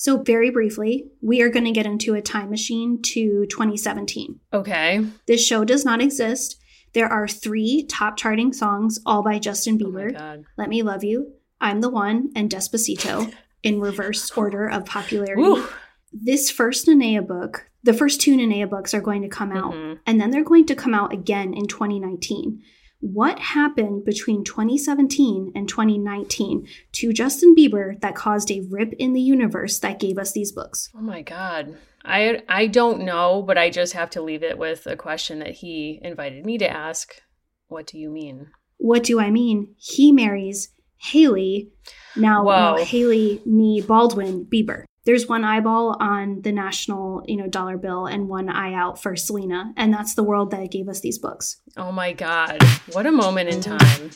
So, very briefly, we are going to get into a time machine to 2017. Okay. This show does not exist. There are three top charting songs, all by Justin Oh Bieber god. Let Me Love You, I'm the One, and Despacito in reverse order of popularity. Woo. This first Nanea book, the first two Nanea books are going to come out, Mhm. and then they're going to come out again in 2019. What happened between 2017 and 2019 to Justin Bieber that caused a rip in the universe that gave us these books? Oh my god. I I don't know, but I just have to leave it with a question that he invited me to ask. What do you mean? What do I mean? He marries Hailey, now. Hailey Nee Baldwin Bieber. There's one eyeball on the national, you know, dollar bill and one eye out for Selena, and that's the world that gave us these books. Oh my god. What a moment in time.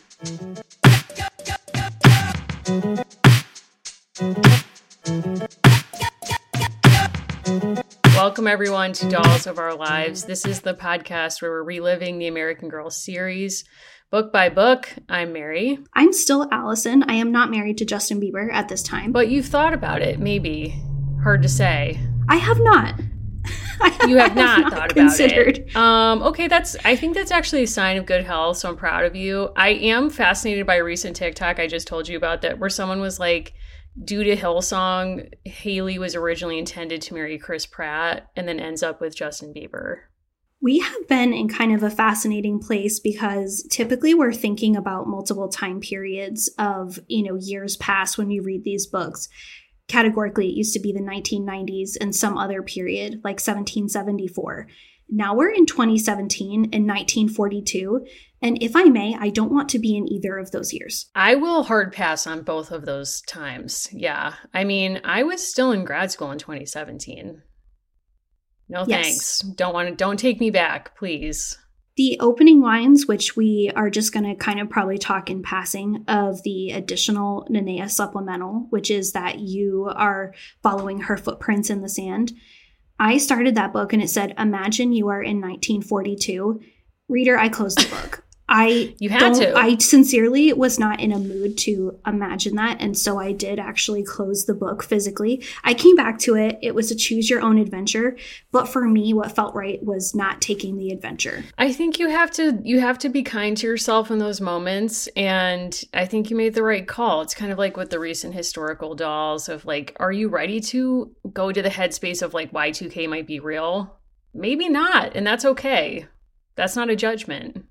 Welcome, everyone, to Dolls of Our Lives. This is the podcast where we're reliving the American Girl series book by book. I'm Mary, I'm still Allison. I am not married to Justin Bieber at this time, but you've thought about it, maybe. Hard to say. I have not. You have not, thought about considered. it. Um, okay, that's. I think that's actually a sign of good health. So I'm proud of you. I am fascinated by a recent TikTok I just told you about that, where someone was like, due to Hillsong, Hailey was originally intended to marry Chris Pratt, and then ends up with Justin Bieber. We have been in kind of a fascinating place because typically we're thinking about multiple time periods of, you know, years past when we read these books. Categorically, it used to be the 1990s and some other period, like 1774. Now we're in 2017 and 1942. And if I may, I don't want to be in either of those years. I will hard pass on both of those times. Yeah, I mean, I was still in grad school in 2017. No Yes. thanks. Don't want to. Don't take me back, please. The opening lines, which we are just going to kind of probably talk in passing, of the additional Nanea supplemental, which is that you are following her footprints in the sand. I started that book and it said, Imagine you are in 1942. Reader, I closed the book. I You had to. I sincerely was not in a mood to imagine that. And so I did actually close the book physically. I came back to it. It was a choose your own adventure. But for me, what felt right was not taking the adventure. I think you have to you have to be kind to yourself in those moments and I think you made the right call. It's kind of like with the recent historical dolls of like are you ready to go to the headspace of like Y2K might be real? Maybe not, and that's okay. That's not a judgment.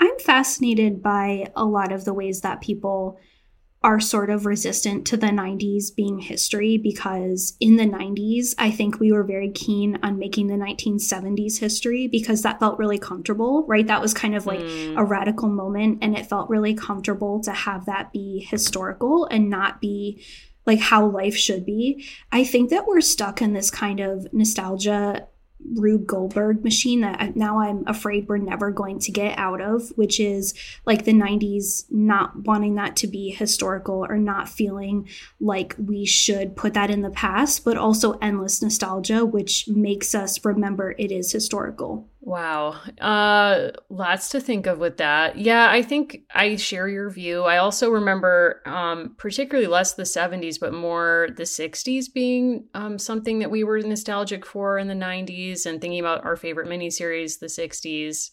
I'm fascinated by a lot of the ways that people are sort of resistant to the 90s being history because in the 90s, I think we were very keen on making the 1970s history because that felt really comfortable, right? That was kind of like Mm. a radical moment and it felt really comfortable to have that be historical and not be like how life should be. I think that we're stuck in this kind of nostalgia Rube Goldberg machine that now I'm afraid we're never going to get out of, which is like the 90s not wanting that to be historical or not feeling like we should put that in the past, but also endless nostalgia, which makes us remember it is historical. Wow. Uh lots to think of with that. Yeah, I think I share your view. I also remember um particularly less the 70s but more the 60s being um something that we were nostalgic for in the 90s and thinking about our favorite miniseries the 60s.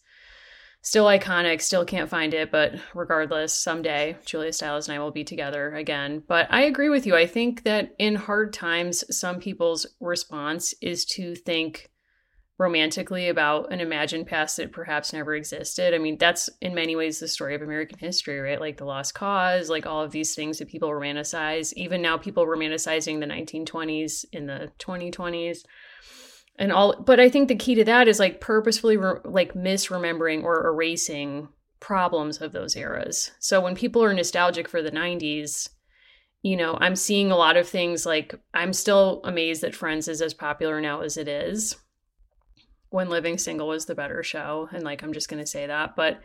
Still iconic, still can't find it, but regardless, someday Julia Stiles and I will be together again. But I agree with you. I think that in hard times some people's response is to think romantically about an imagined past that perhaps never existed. I mean, that's in many ways the story of American history, right? Like the lost cause, like all of these things that people romanticize. Even now, people romanticizing the 1920s in the 2020s. And all, but I think the key to that is like purposefully re- like misremembering or erasing problems of those eras. So when people are nostalgic for the 90s, you know, I'm seeing a lot of things like I'm still amazed that Friends is as popular now as it is when Living Single was the better show. And like, I'm just going to say that. But,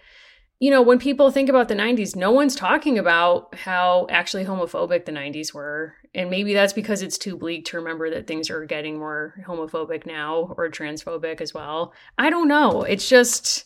you know, when people think about the 90s, no one's talking about how actually homophobic the 90s were. And maybe that's because it's too bleak to remember that things are getting more homophobic now or transphobic as well. I don't know. It's just.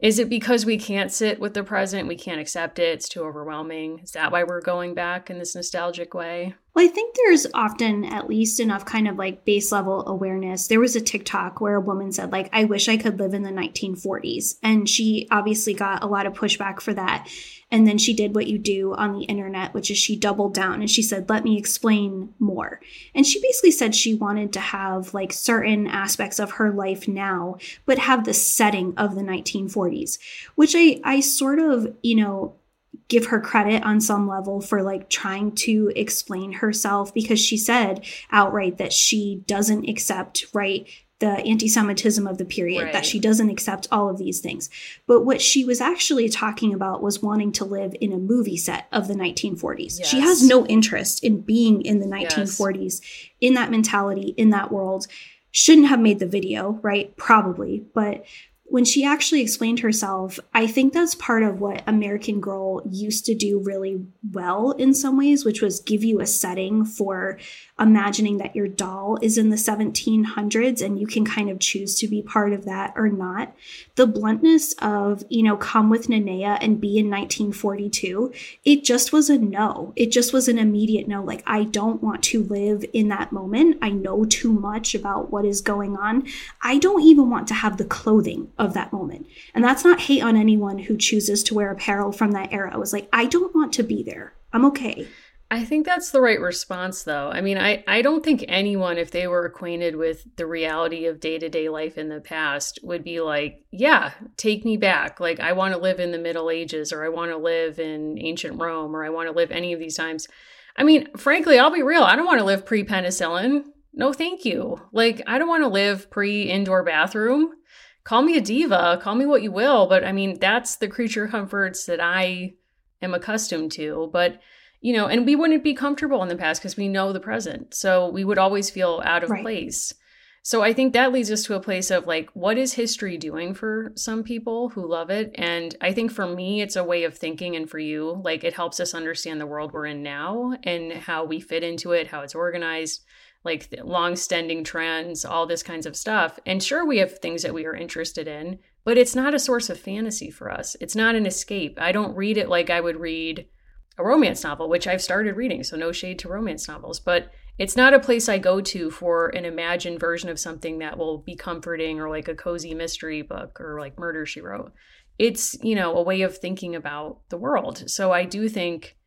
Is it because we can't sit with the present? We can't accept it. It's too overwhelming. Is that why we're going back in this nostalgic way? Well, I think there's often at least enough kind of like base level awareness. There was a TikTok where a woman said, like, I wish I could live in the 1940s. And she obviously got a lot of pushback for that. And then she did what you do on the internet, which is she doubled down and she said, let me explain more. And she basically said she wanted to have like certain aspects of her life now, but have the setting of the 1940s, which I, I sort of, you know, give her credit on some level for like trying to explain herself because she said outright that she doesn't accept right the anti-semitism of the period right. that she doesn't accept all of these things but what she was actually talking about was wanting to live in a movie set of the 1940s yes. she has no interest in being in the 1940s yes. in that mentality in that world shouldn't have made the video right probably but when she actually explained herself, I think that's part of what American Girl used to do really well in some ways, which was give you a setting for imagining that your doll is in the 1700s and you can kind of choose to be part of that or not. The bluntness of, you know, come with Nanea and be in 1942, it just was a no. It just was an immediate no. Like, I don't want to live in that moment. I know too much about what is going on. I don't even want to have the clothing of that moment. And that's not hate on anyone who chooses to wear apparel from that era. I was like, I don't want to be there. I'm okay. I think that's the right response, though. I mean, I, I don't think anyone, if they were acquainted with the reality of day to day life in the past, would be like, yeah, take me back. Like, I want to live in the Middle Ages, or I want to live in ancient Rome, or I want to live any of these times. I mean, frankly, I'll be real. I don't want to live pre penicillin. No, thank you. Like, I don't want to live pre indoor bathroom. Call me a diva, call me what you will. But I mean, that's the creature comforts that I am accustomed to. But you know, and we wouldn't be comfortable in the past because we know the present. So we would always feel out of right. place. So I think that leads us to a place of like, what is history doing for some people who love it? And I think for me, it's a way of thinking, and for you, like it helps us understand the world we're in now and how we fit into it, how it's organized, like long standing trends, all this kinds of stuff. And sure, we have things that we are interested in, but it's not a source of fantasy for us. It's not an escape. I don't read it like I would read a romance novel, which I've started reading, so no shade to romance novels, but it's not a place I go to for an imagined version of something that will be comforting or like a cozy mystery book or like Murder She Wrote. It's, you know, a way of thinking about the world. So I do think,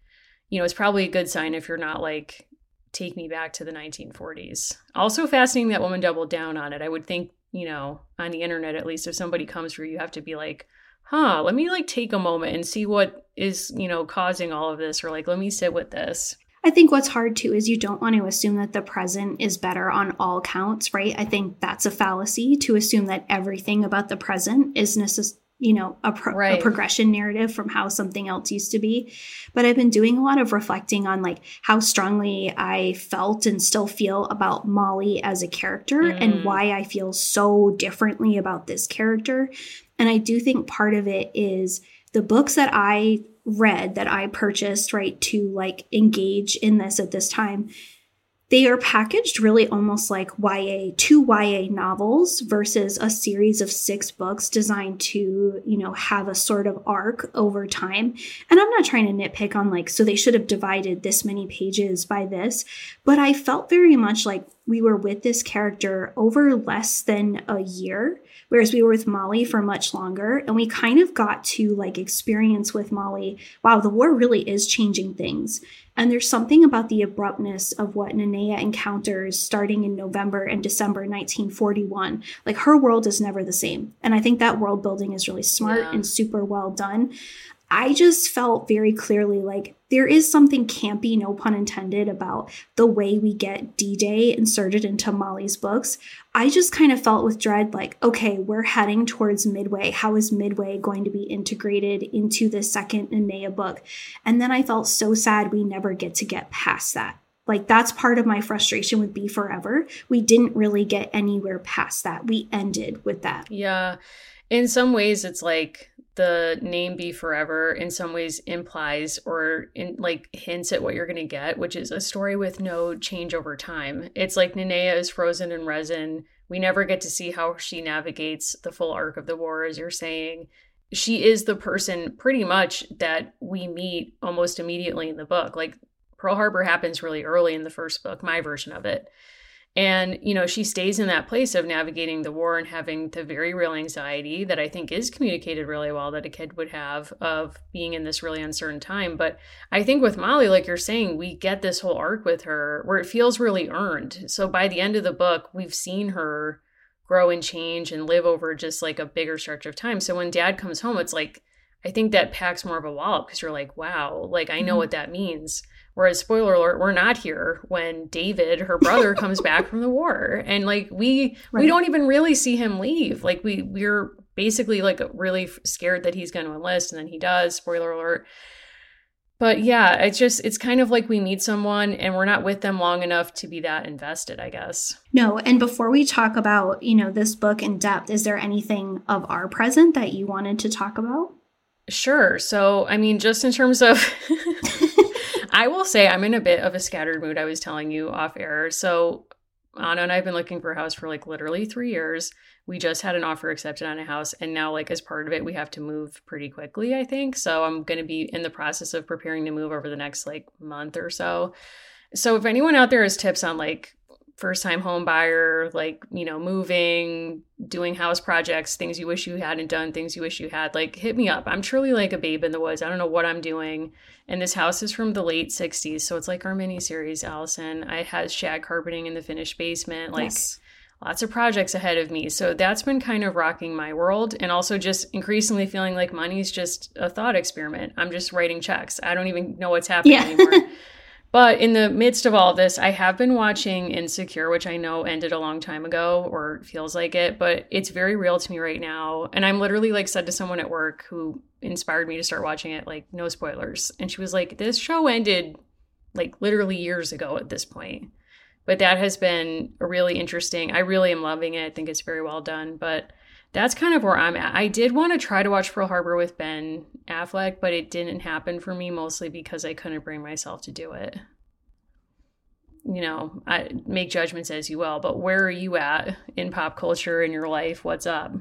you know, it's probably a good sign if you're not like, take me back to the 1940s. Also fascinating that woman doubled down on it. I would think, you know, on the internet, at least if somebody comes for you, you have to be like, huh, let me like take a moment and see what is, you know, causing all of this, or like, let me sit with this. I think what's hard too is you don't want to assume that the present is better on all counts, right? I think that's a fallacy to assume that everything about the present is necessary you know a, pro- right. a, progression narrative from how something else used to be but i've been doing a lot of reflecting on like how strongly i felt and still feel about molly as a character mm. and why i feel so differently about this character and I do think part of it is the books that I read that I purchased, right, to like engage in this at this time, they are packaged really almost like YA, two YA novels versus a series of six books designed to, you know, have a sort of arc over time. And I'm not trying to nitpick on like, so they should have divided this many pages by this, but I felt very much like we were with this character over less than a year whereas we were with Molly for much longer. And we kind of got to like experience with Molly. Wow the war really is changing things and there's something about the abruptness of what Nanea encounters starting in November and December 1941 like her world is never the same. And I think that world building is really smart yeah. and super well done. I just felt very clearly like there is something campy, no pun intended, about the way we get D Day inserted into Molly's books. I just kind of felt with dread like, okay, we're heading towards Midway. How is Midway going to be integrated into the second Nanea book? And then I felt so sad we never get to get past that. Like, that's part of my frustration with Be Forever. We didn't really get anywhere past that. We ended with that. Yeah. In some ways, it's like the name be forever in some ways implies or in like hints at what you're going to get which is a story with no change over time. It's like Nanea is frozen in resin. We never get to see how she navigates the full arc of the war as you're saying. She is the person pretty much that we meet almost immediately in the book. Like Pearl Harbor happens really early in the first book, my version of it. And, you know, she stays in that place of navigating the war and having the very real anxiety that I think is communicated really well that a kid would have of being in this really uncertain time. But I think with Molly, like you're saying, we get this whole arc with her where it feels really earned. So by the end of the book, we've seen her grow and change and live over just like a bigger stretch of time. So when dad comes home, it's like, I think that packs more of a wallop because you're like, wow, like I know mm-hmm. what that means. Whereas, spoiler alert, we're not here when David, her brother, comes back from the war, and like we right. we don't even really see him leave. Like we we're basically like really scared that he's going to enlist, and then he does. Spoiler alert. But yeah, it's just it's kind of like we meet someone and we're not with them long enough to be that invested, I guess. No, and before we talk about, you know, this book in depth, is there anything of our present that you wanted to talk about? Sure. So, I mean, just in terms of I will say I'm in a bit of a scattered mood. I was telling you off air. So Anna and I have been looking for a house for like literally three years. We just had an offer accepted on a house, and now, like, as part of it, we have to move pretty quickly, I think. So, I'm going to be in the process of preparing to move over the next like month or so. So, if anyone out there has tips on like first time home buyer, like, you know, moving, doing house projects, things you wish you hadn't done, things you wish you had, like, hit me up. I'm truly like a babe in the woods. I don't know what I'm doing. And this house is from the late 60s. So it's like our mini series, Allison. I had shag carpeting in the finished basement. Like, yes. Lots of projects ahead of me. So that's been kind of rocking my world. And also just increasingly feeling like money's just a thought experiment. I'm just writing checks. I don't even know what's happening yeah. anymore. But in the midst of all this, I have been watching Insecure, which I know ended a long time ago or feels like it, but it's very real to me right now. And I'm literally like said to someone at work who inspired me to start watching it, like, no spoilers. And she was like, this show ended like literally years ago at this point. But that has been a really interesting. I really am loving it. I think it's very well done. But that's kind of where I'm at. I did want to try to watch Pearl Harbor with Ben Affleck, but it didn't happen for me mostly because I couldn't bring myself to do it. You know, I make judgments as you will, but where are you at in pop culture in your life? What's up?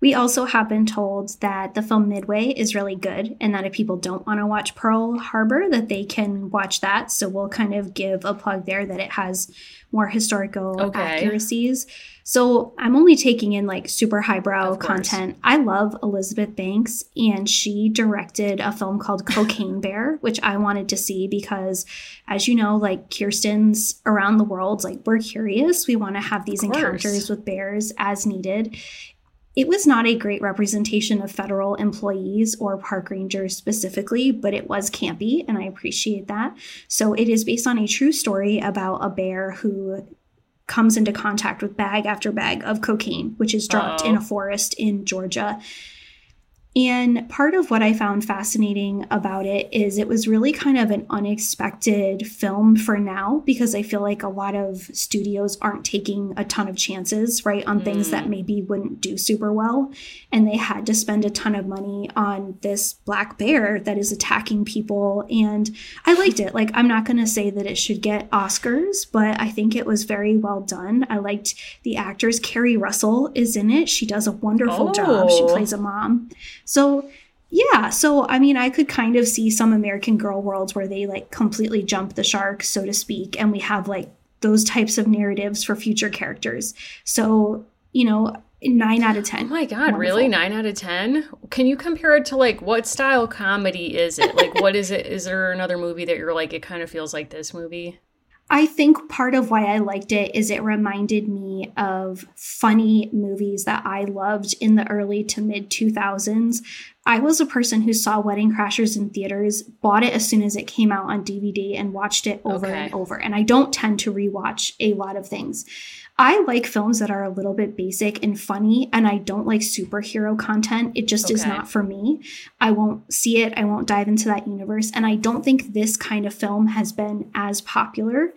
We also have been told that the film Midway is really good and that if people don't want to watch Pearl Harbor that they can watch that. So we'll kind of give a plug there that it has more historical okay. accuracies. So I'm only taking in like super highbrow content. I love Elizabeth Banks and she directed a film called Cocaine Bear, which I wanted to see because as you know, like Kirsten's around the world, like we're curious. We want to have these encounters with bears as needed. It was not a great representation of federal employees or park rangers specifically, but it was campy, and I appreciate that. So it is based on a true story about a bear who comes into contact with bag after bag of cocaine, which is dropped Uh-oh. in a oh. forest in Georgia. And part of what I found fascinating about it is it was really kind of an unexpected film for now because I feel like a lot of studios aren't taking a ton of chances, right, on mm. things that mm. maybe wouldn't do super well. And they had to spend a ton of money on this black bear that is attacking people. And I liked it. Like, I'm not going to say that it should get Oscars, but I think it was very well done. I liked the actors. Keri Russell is in it. She does a wonderful oh. job. She oh. plays a mom. So, yeah, so I mean, I could kind of see some American Girl worlds where they like completely jump the shark, so to speak, and we have like those types of narratives for future characters. So, you know, nine out of 10. Oh my God, Wonderful. really? Nine out of 10? Can you compare it to like what style comedy is it? Like, what is it? Is there another movie that you're like, it kind of feels like this movie? I think part of why I liked it is it reminded me of funny movies that I loved in the early to mid 2000s. I was a person who saw Wedding Crashers in theaters, bought it as soon as it came out on DVD, and watched it over okay. and over. And I don't tend to rewatch a lot of things. I like films that are a little bit basic and funny, and I don't like superhero content. It just okay. is not for me. I won't see it, I won't dive into that universe, and I don't think this kind of film has been as popular.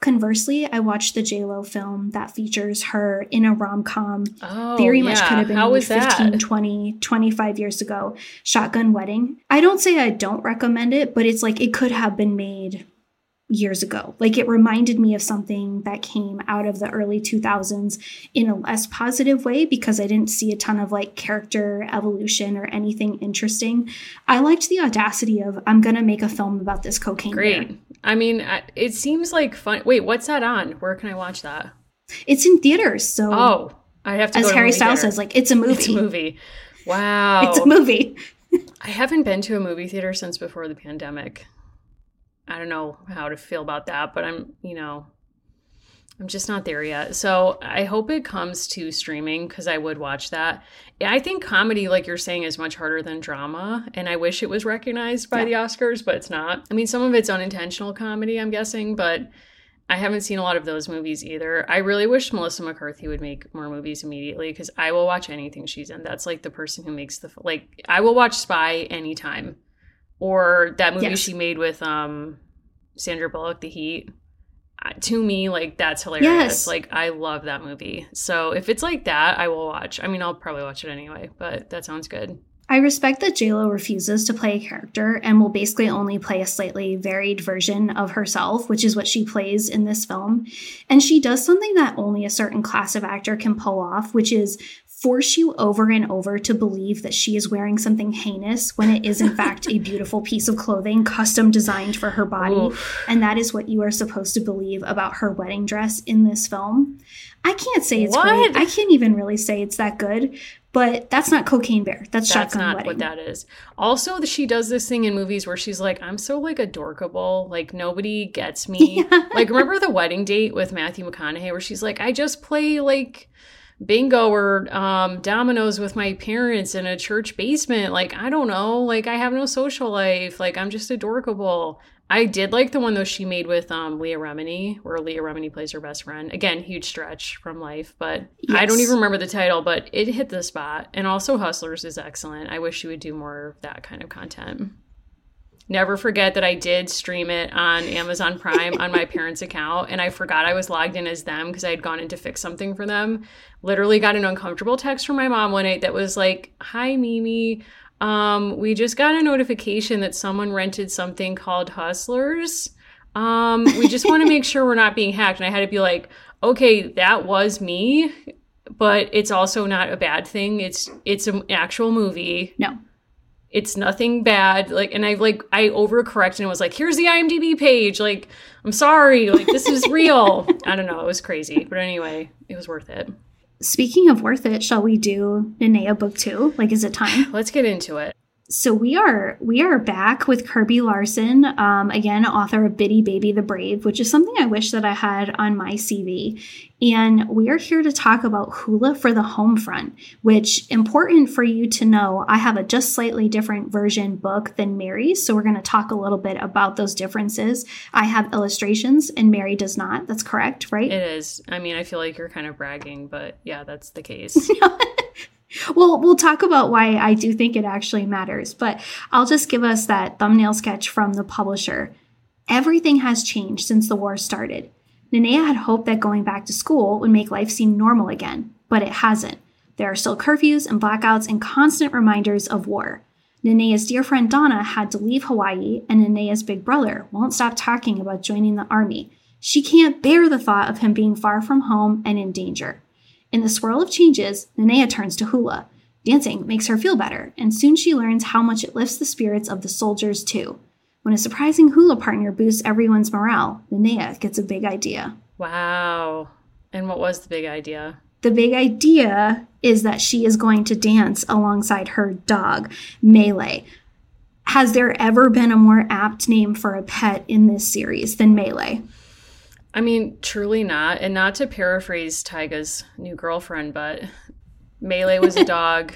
Conversely, I watched the J Lo film that features her in a rom com. Oh, very yeah. much could have been How 15, that? 20, 25 years ago. Shotgun Wedding. I don't say I don't recommend it, but it's like it could have been made years ago. Like it reminded me of something that came out of the early 2000s in a less positive way because I didn't see a ton of like character evolution or anything interesting. I liked the audacity of I'm going to make a film about this cocaine. Great. Bear. I mean, it seems like fun. Wait, what's that on? Where can I watch that? It's in theaters. So oh, I have to. As Harry Styles says, like it's a movie. It's a movie. Wow, it's a movie. I haven't been to a movie theater since before the pandemic. I don't know how to feel about that, but I'm, you know, I'm just not there yet. So I hope it comes to streaming because I would watch that. I think comedy, like you're saying, is much harder than drama. And I wish it was recognized by yeah. the Oscars, but it's not. I mean, some of it's unintentional comedy, I'm guessing, but I haven't seen a lot of those movies either. I really wish Melissa McCarthy would make more movies immediately because I will watch anything she's in. That's like the person who makes the, like, I will watch Spy anytime. Or that movie yes. she made with um Sandra Bullock, The Heat. To me like that's hilarious. Yes. like i love that movie. So if it's like that i will watch. I mean i'll probably watch it anyway but that sounds good I respect that JLo refuses to play a character and will basically only play a slightly varied version of herself, which is what she plays in this film. And she does something that only a certain class of actor can pull off, which is force you over and over to believe that she is wearing something heinous when it is in fact a beautiful piece of clothing custom designed for her body Oof. and that is what you are supposed to believe about her wedding dress in this film i can't say it's what? great i can't even really say it's that good but that's not cocaine bear that's, that's not wedding. what that is also she does this thing in movies where she's like i'm so like adorkable like nobody gets me yeah. like remember the wedding date with matthew mcconaughey where she's like i just play like bingo or um, dominoes with my parents in a church basement. Like, I don't know. Like, I have no social life. Like, I'm just adorable. I did like the one though she made with um, Leah Remini, where Leah Remini plays her best friend. Again, huge stretch from life, but yes. I don't even remember the title, but it hit the spot. And also, Hustlers is excellent. I wish she would do more of that kind of content. Never forget that I did stream it on Amazon Prime on my parents' account, and I forgot I was logged in as them because I had gone in to fix something for them. Literally got an uncomfortable text from my mom one night that was like, "Hi, Mimi, um, we just got a notification that someone rented something called Hustlers. Um, we just want to make sure we're not being hacked." And I had to be like, "Okay, that was me." But it's also not a bad thing. It's it's an actual movie. No it's nothing bad like and i like i overcorrected and was like here's the imdb page like i'm sorry like this is real i don't know it was crazy but anyway it was worth it speaking of worth it shall we do Nanea book two? Like is it time? Let's get into it so we are we are back with Kirby Larson, um, again author of Bitty Baby the Brave, which is something I wish that I had on my CV. And we are here to talk about Hula for the Home Front, which important for you to know. I have a just slightly different version book than Mary's, so we're going to talk a little bit about those differences. I have illustrations, and Mary does not. That's correct, right? It is. I mean, I feel like you're kind of bragging, but yeah, that's the case. well, we'll talk about why I do think it actually matters, but I'll just give us that thumbnail sketch from the publisher. Everything has changed since the war started. Nanea had hoped that going back to school would make life seem normal again, but it hasn't. There are still curfews and blackouts and constant reminders of war. Nanea's dear friend Donna had to leave Hawaii, and Nanea's big brother won't stop talking about joining the army. She can't bear the thought of him being far from home and in danger. In the swirl of changes, Nanea turns to hula. Dancing makes her feel better, and soon she learns how much it lifts the spirits of the soldiers, too. When a surprising hula partner boosts everyone's morale, Nanea gets a big idea. Wow. And what was the big idea? The big idea is that she is going to dance alongside her dog, Mele. Has there ever been a more apt name for a pet in this series than Mele? I mean, truly not. And not to paraphrase Tyga's new girlfriend, but Mele was a dog.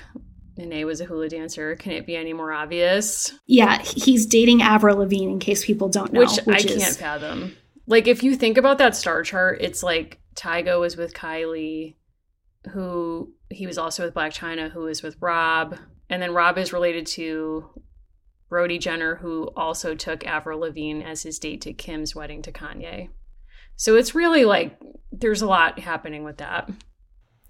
Nanea was a hula dancer. Can it be any more obvious? Yeah, he's dating Avril Lavigne in case people don't know. Which, which I is... can't fathom. Like, if you think about that star chart, it's like Tyga was with Kylie, who he was also with Blac Chyna, who was with Rob. And then Rob is related to Brody Jenner, who also took Avril Lavigne as his date to Kim's wedding to Kanye. So it's really like there's a lot happening with that.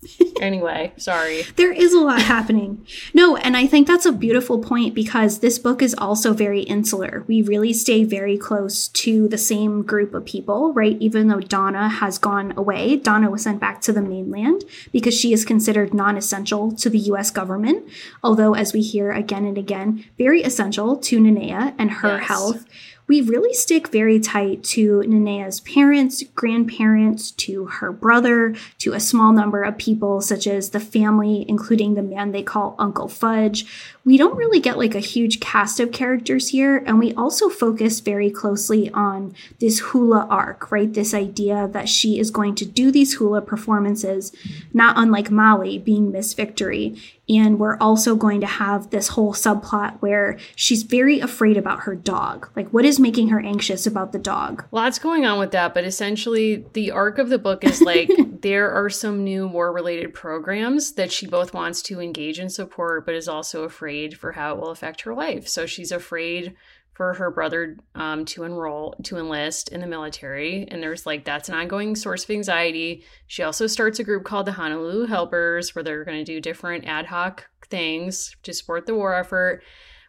anyway, sorry. There is a lot happening. No, and I think that's a beautiful point because this book is also very insular. We really stay very close to the same group of people, right? Even though Donna has gone away, Donna was sent back to the mainland because she is considered non essential to the US government, although, as we hear again and again, very essential to Nanea and her yes. health we really stick very tight to Nanea's parents, grandparents, to her brother, to a small number of people, such as the family, including the man they call Uncle Fudge. We don't really get like a huge cast of characters here, and we also focus very closely on this hula arc, right? This idea that she is going to do these hula performances, not unlike Molly being Miss Victory, and we're also going to have this whole subplot where she's very afraid about her dog. Like, what is making her anxious about the dog? Lots going on with that, but essentially, the arc of the book is like there are some new war related programs that she both wants to engage and support, but is also afraid for how it will affect her life. So she's afraid for her brother um, to enroll to enlist in the military. And there's like that's an ongoing source of anxiety. She also starts a group called the honolulu helpers where they're going to do different ad hoc things to support the war effort.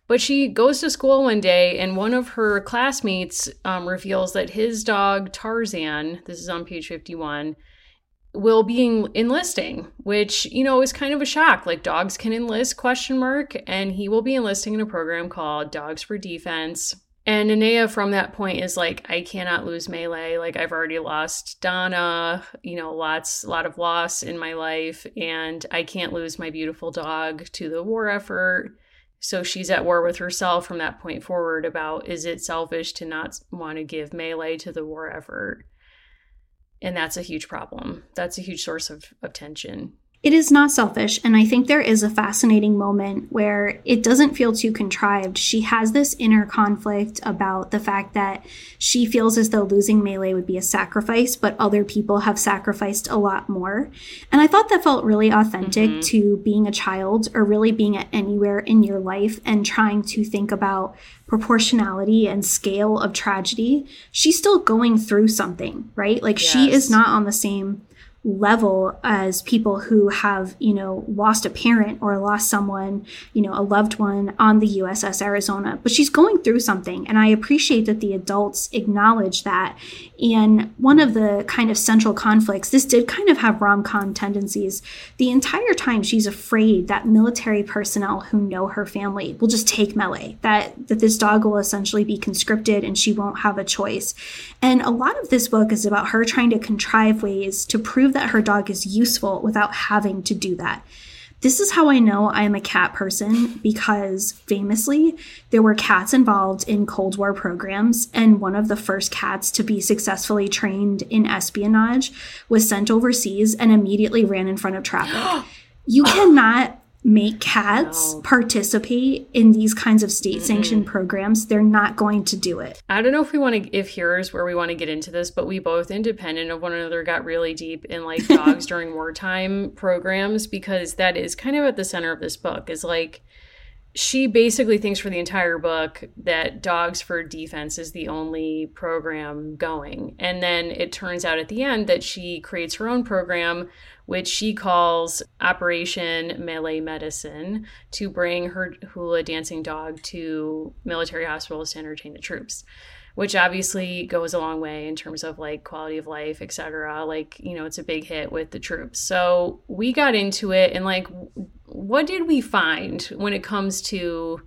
But she goes to school one day and one of her classmates um, reveals that his dog tarzan this is on page 51 will be enlisting which you know is kind of a shock like dogs can enlist question mark and he will be enlisting in a program called dogs for defense and Nanea from that point is like, I cannot lose mele. Like I've already lost Donna, you know, lots, a lot of loss in my life, and I can't lose my beautiful dog to the war effort. So she's at war with herself from that point forward about is it selfish to not want to give mele to the war effort? And that's a huge problem. That's a huge source of, of tension. It is not selfish, and I think there is a fascinating moment where it doesn't feel too contrived. She has this inner conflict about the fact that she feels as though losing Mele would be a sacrifice, but other people have sacrificed a lot more. And I thought that felt really authentic mm-hmm. to being a child or really being at anywhere in your life and trying to think about proportionality and scale of tragedy. She's still going through something, right? Like yes. she is not on the same level as people who have, you know, lost a parent or lost someone, you know, a loved one on the USS Arizona. But she's going through something. And I appreciate that the adults acknowledge that. And one of the kind of central conflicts, this did kind of have rom com tendencies. The entire time she's afraid that military personnel who know her family will just take Mele, that, that this dog will essentially be conscripted and she won't have a choice. And a lot of this book is about her trying to contrive ways to prove that her dog is useful without having to do that. This is how I know I am a cat person because famously, there were cats involved in Cold War programs, and one of the first cats to be successfully trained in espionage was sent overseas and immediately ran in front of traffic. you cannot make cats no. participate in these kinds of state sanctioned mm programs they're not going to do it i don't know if we want to if here's where we want to get into this but we both independent of one another got really deep in like dogs during wartime programs because that is kind of at the center of this book is like she basically thinks for the entire book that Dogs for Defense is the only program going. And then it turns out at the end that she creates her own program which she calls Operation Mele Medicine, to bring her hula dancing dog to military hospitals to entertain the troops which obviously goes a long way in terms of like quality of life, etc. Like, you know, it's a big hit with the troops. So we got into it and like what did we find when it comes to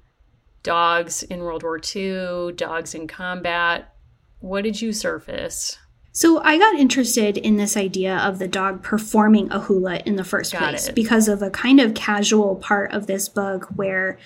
dogs in World War II, dogs in combat? What did you surface? So I got interested in this idea of the dog performing a hula in the first got place it. because of a kind of casual part of this book where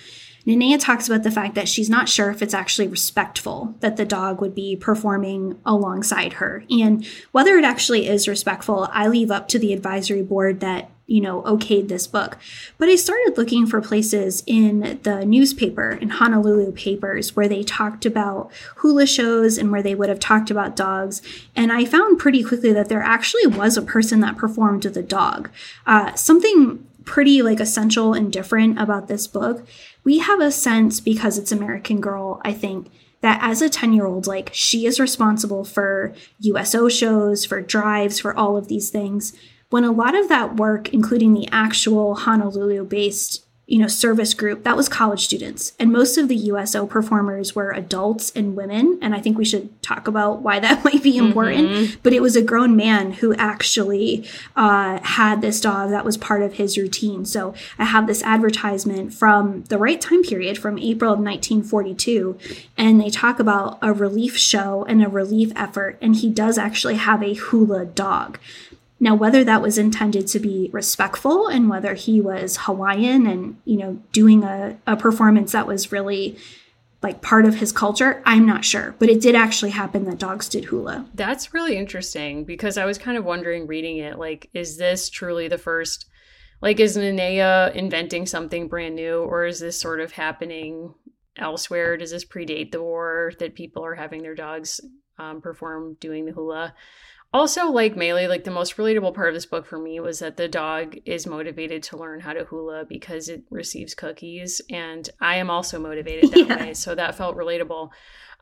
Nanea talks about the fact that she's not sure if it's actually respectful that the dog would be performing alongside her. And whether it actually is respectful, I leave up to the advisory board that you know, okayed this book. But I started looking for places in the newspaper, in Honolulu papers, where they talked about hula shows and where they would have talked about dogs. And I found pretty quickly that there actually was a person that performed with the dog. Uh, something pretty like essential and different about this book. We have a sense because it's American Girl, I think, that as a 10 year old, like she is responsible for USO shows, for drives, for all of these things when a lot of that work, including the actual Honolulu based you know service group that was college students. And most of the uso performers were adults and women. And i think we should talk about why that might be important. Mm-hmm. but it was a grown man who actually uh, had this dog that was part of his routine. So i have this advertisement from the right time period from april of 1942 and they talk about a relief show and a relief effort. And he does actually have a hula dog now, whether that was intended to be respectful and whether he was Hawaiian and, you know, doing a, a performance that was really like part of his culture, I'm not sure. But it did actually happen that dogs did hula. That's really interesting because I was kind of wondering reading it, like, is this truly the first? Like, is Nanea inventing something brand new, or is this sort of happening elsewhere? Does this predate the war that people are having their dogs um, perform doing the hula? Also, like Mele, like the most relatable part of this book for me was that the dog is motivated to learn how to hula because it receives cookies, and I am also motivated that yeah. way. So that felt relatable.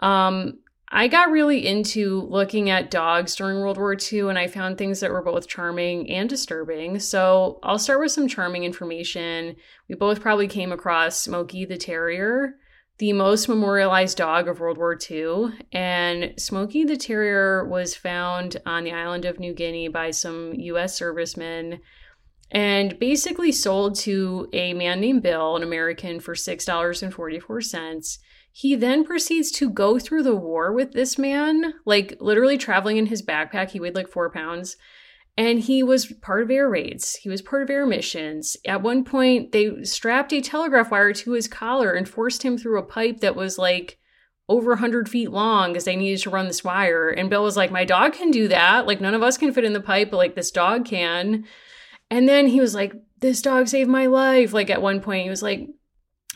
Um, I got really into looking at dogs during World War II, and I found things that were both charming and disturbing. So I'll start with some charming information. We both probably came across Smoky the Terrier the most memorialized dog of World War II. And Smoky the Terrier was found on the island of New Guinea by some US servicemen and basically sold to a man named Bill, an American, for $6.44. He then proceeds to go through the war with this man, like literally traveling in his backpack. He weighed like four pounds and he was part of air raids. He was part of air missions. At one point, they strapped a telegraph wire to his collar and forced him through a pipe that was like over 100 feet long because they needed to run this wire. And Bill was like, My dog can do that. Like, none of us can fit in the pipe, but like, this dog can. And then he was like, This dog saved my life. Like, at one point, he was like,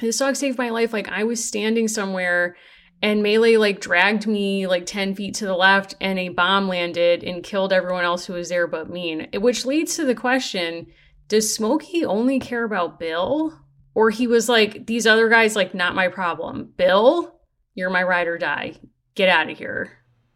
This dog saved my life. Like, I was standing somewhere and melee like dragged me like 10 feet to the left and a bomb landed and killed everyone else who was there but me. Which leads to the question does smoky only care about bill? Or he was like these other guys like not my problem. Bill you're my ride or die. Get out of here.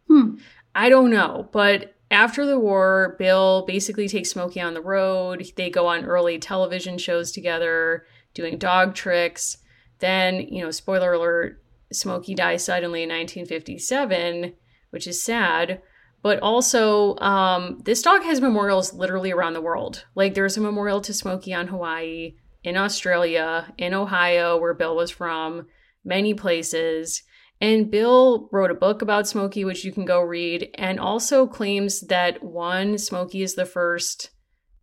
Hmm. i don't know. But after the war bill basically takes smoky on the road. They go on early television shows together doing dog tricks. Then you know spoiler alert Smoky dies suddenly in 1957, which is sad. But also, um, this dog has memorials literally around the world. Like, there's a memorial to Smoky on Hawaii, in Australia, in Ohio, where Bill was from, many places. And Bill wrote a book about Smoky, which you can go read, and also claims that one, Smoky is the first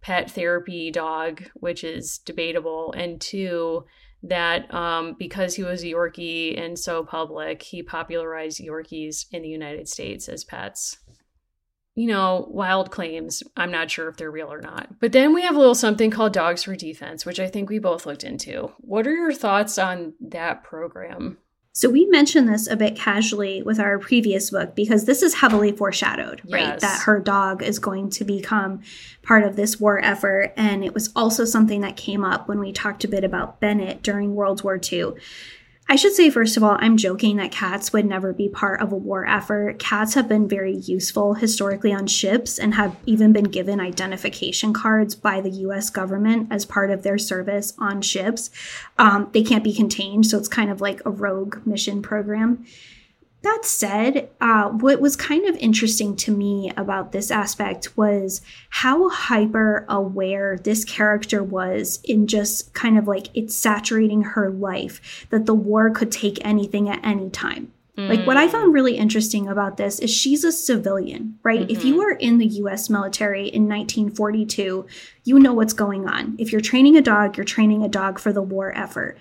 pet therapy dog, which is debatable, and two, that um, because he was a Yorkie and so public, he popularized Yorkies in the United States as pets. You know, wild claims. I'm not sure if they're real or not. But then we have a little something called Dogs for Defense, which I think we both looked into. What are your thoughts on that program? So we mentioned this a bit casually with our previous book because this is heavily foreshadowed, yes. right? That her dog is going to become part of this war effort. And it was also something that came up when we talked a bit about Bennett during World War II. I should say, first of all, I'm joking that cats would never be part of a war effort. Cats have been very useful historically on ships and have even been given identification cards by the US government as part of their service on ships. Um, they can't be contained, so it's kind of like a rogue mission program. That said, uh, what was kind of interesting to me about this aspect was how hyper aware this character was in just kind of like it's saturating her life, that the war could take anything at any time. Like, what I mm. found really interesting about this is she's a civilian, right? Mm-hmm. If you mm-hmm. were in the US military in 1942, you know what's going on. If you're training a dog, you're training a dog for the war effort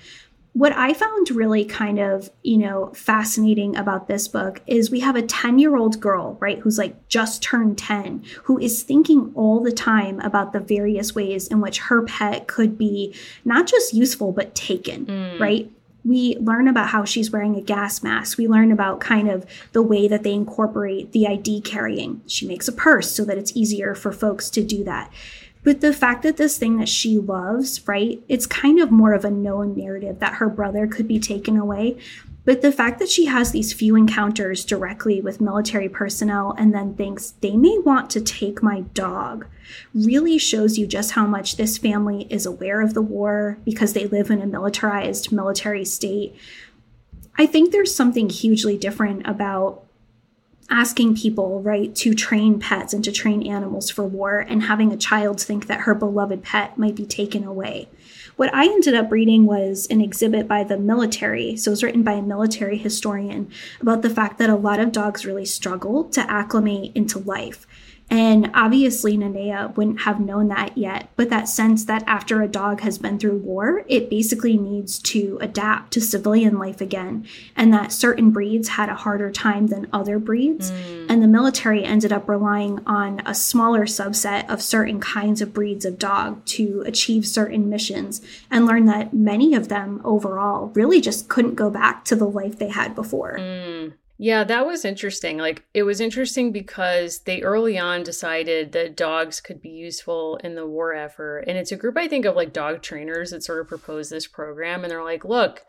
what I found really kind of, you know, fascinating about this book is we have a 10 year old girl, right, who's like just turned 10, who is thinking all the time about the various ways in which her pet could be not just useful, but taken, mm. right? We learn about how she's wearing a gas mask. We learn about kind of the way that they incorporate the ID carrying. She makes a purse so that it's easier for folks to do that. But the fact that this thing that she loves, right, it's kind of more of a known narrative that her brother could be taken away. But the fact that she has these few encounters directly with military personnel and then thinks they may want to take my dog really shows you just how much this family is aware of the war because they live in a militarized military state. I think there's something hugely different about asking people, right, to train pets and to train animals for war and having a child think that her beloved pet might be taken away. What I ended up reading was an exhibit by the military. So it was written by a military historian about the fact that a lot of dogs really struggle to acclimate into life. And obviously, Nanea wouldn't have known that yet, but that sense that after a dog has been through war, it basically needs to adapt to civilian life again, and that certain breeds had a harder time than other breeds. Mm. And the military ended up relying on a smaller subset of certain kinds of breeds of dog to achieve certain missions, and learned that many of them overall really just couldn't go back to the life they had before. Mm. Yeah, that was interesting. Like, it was interesting because they early on decided that dogs could be useful in the war effort. And it's a group, I think, of like dog trainers that sort of proposed this program. And they're like, look,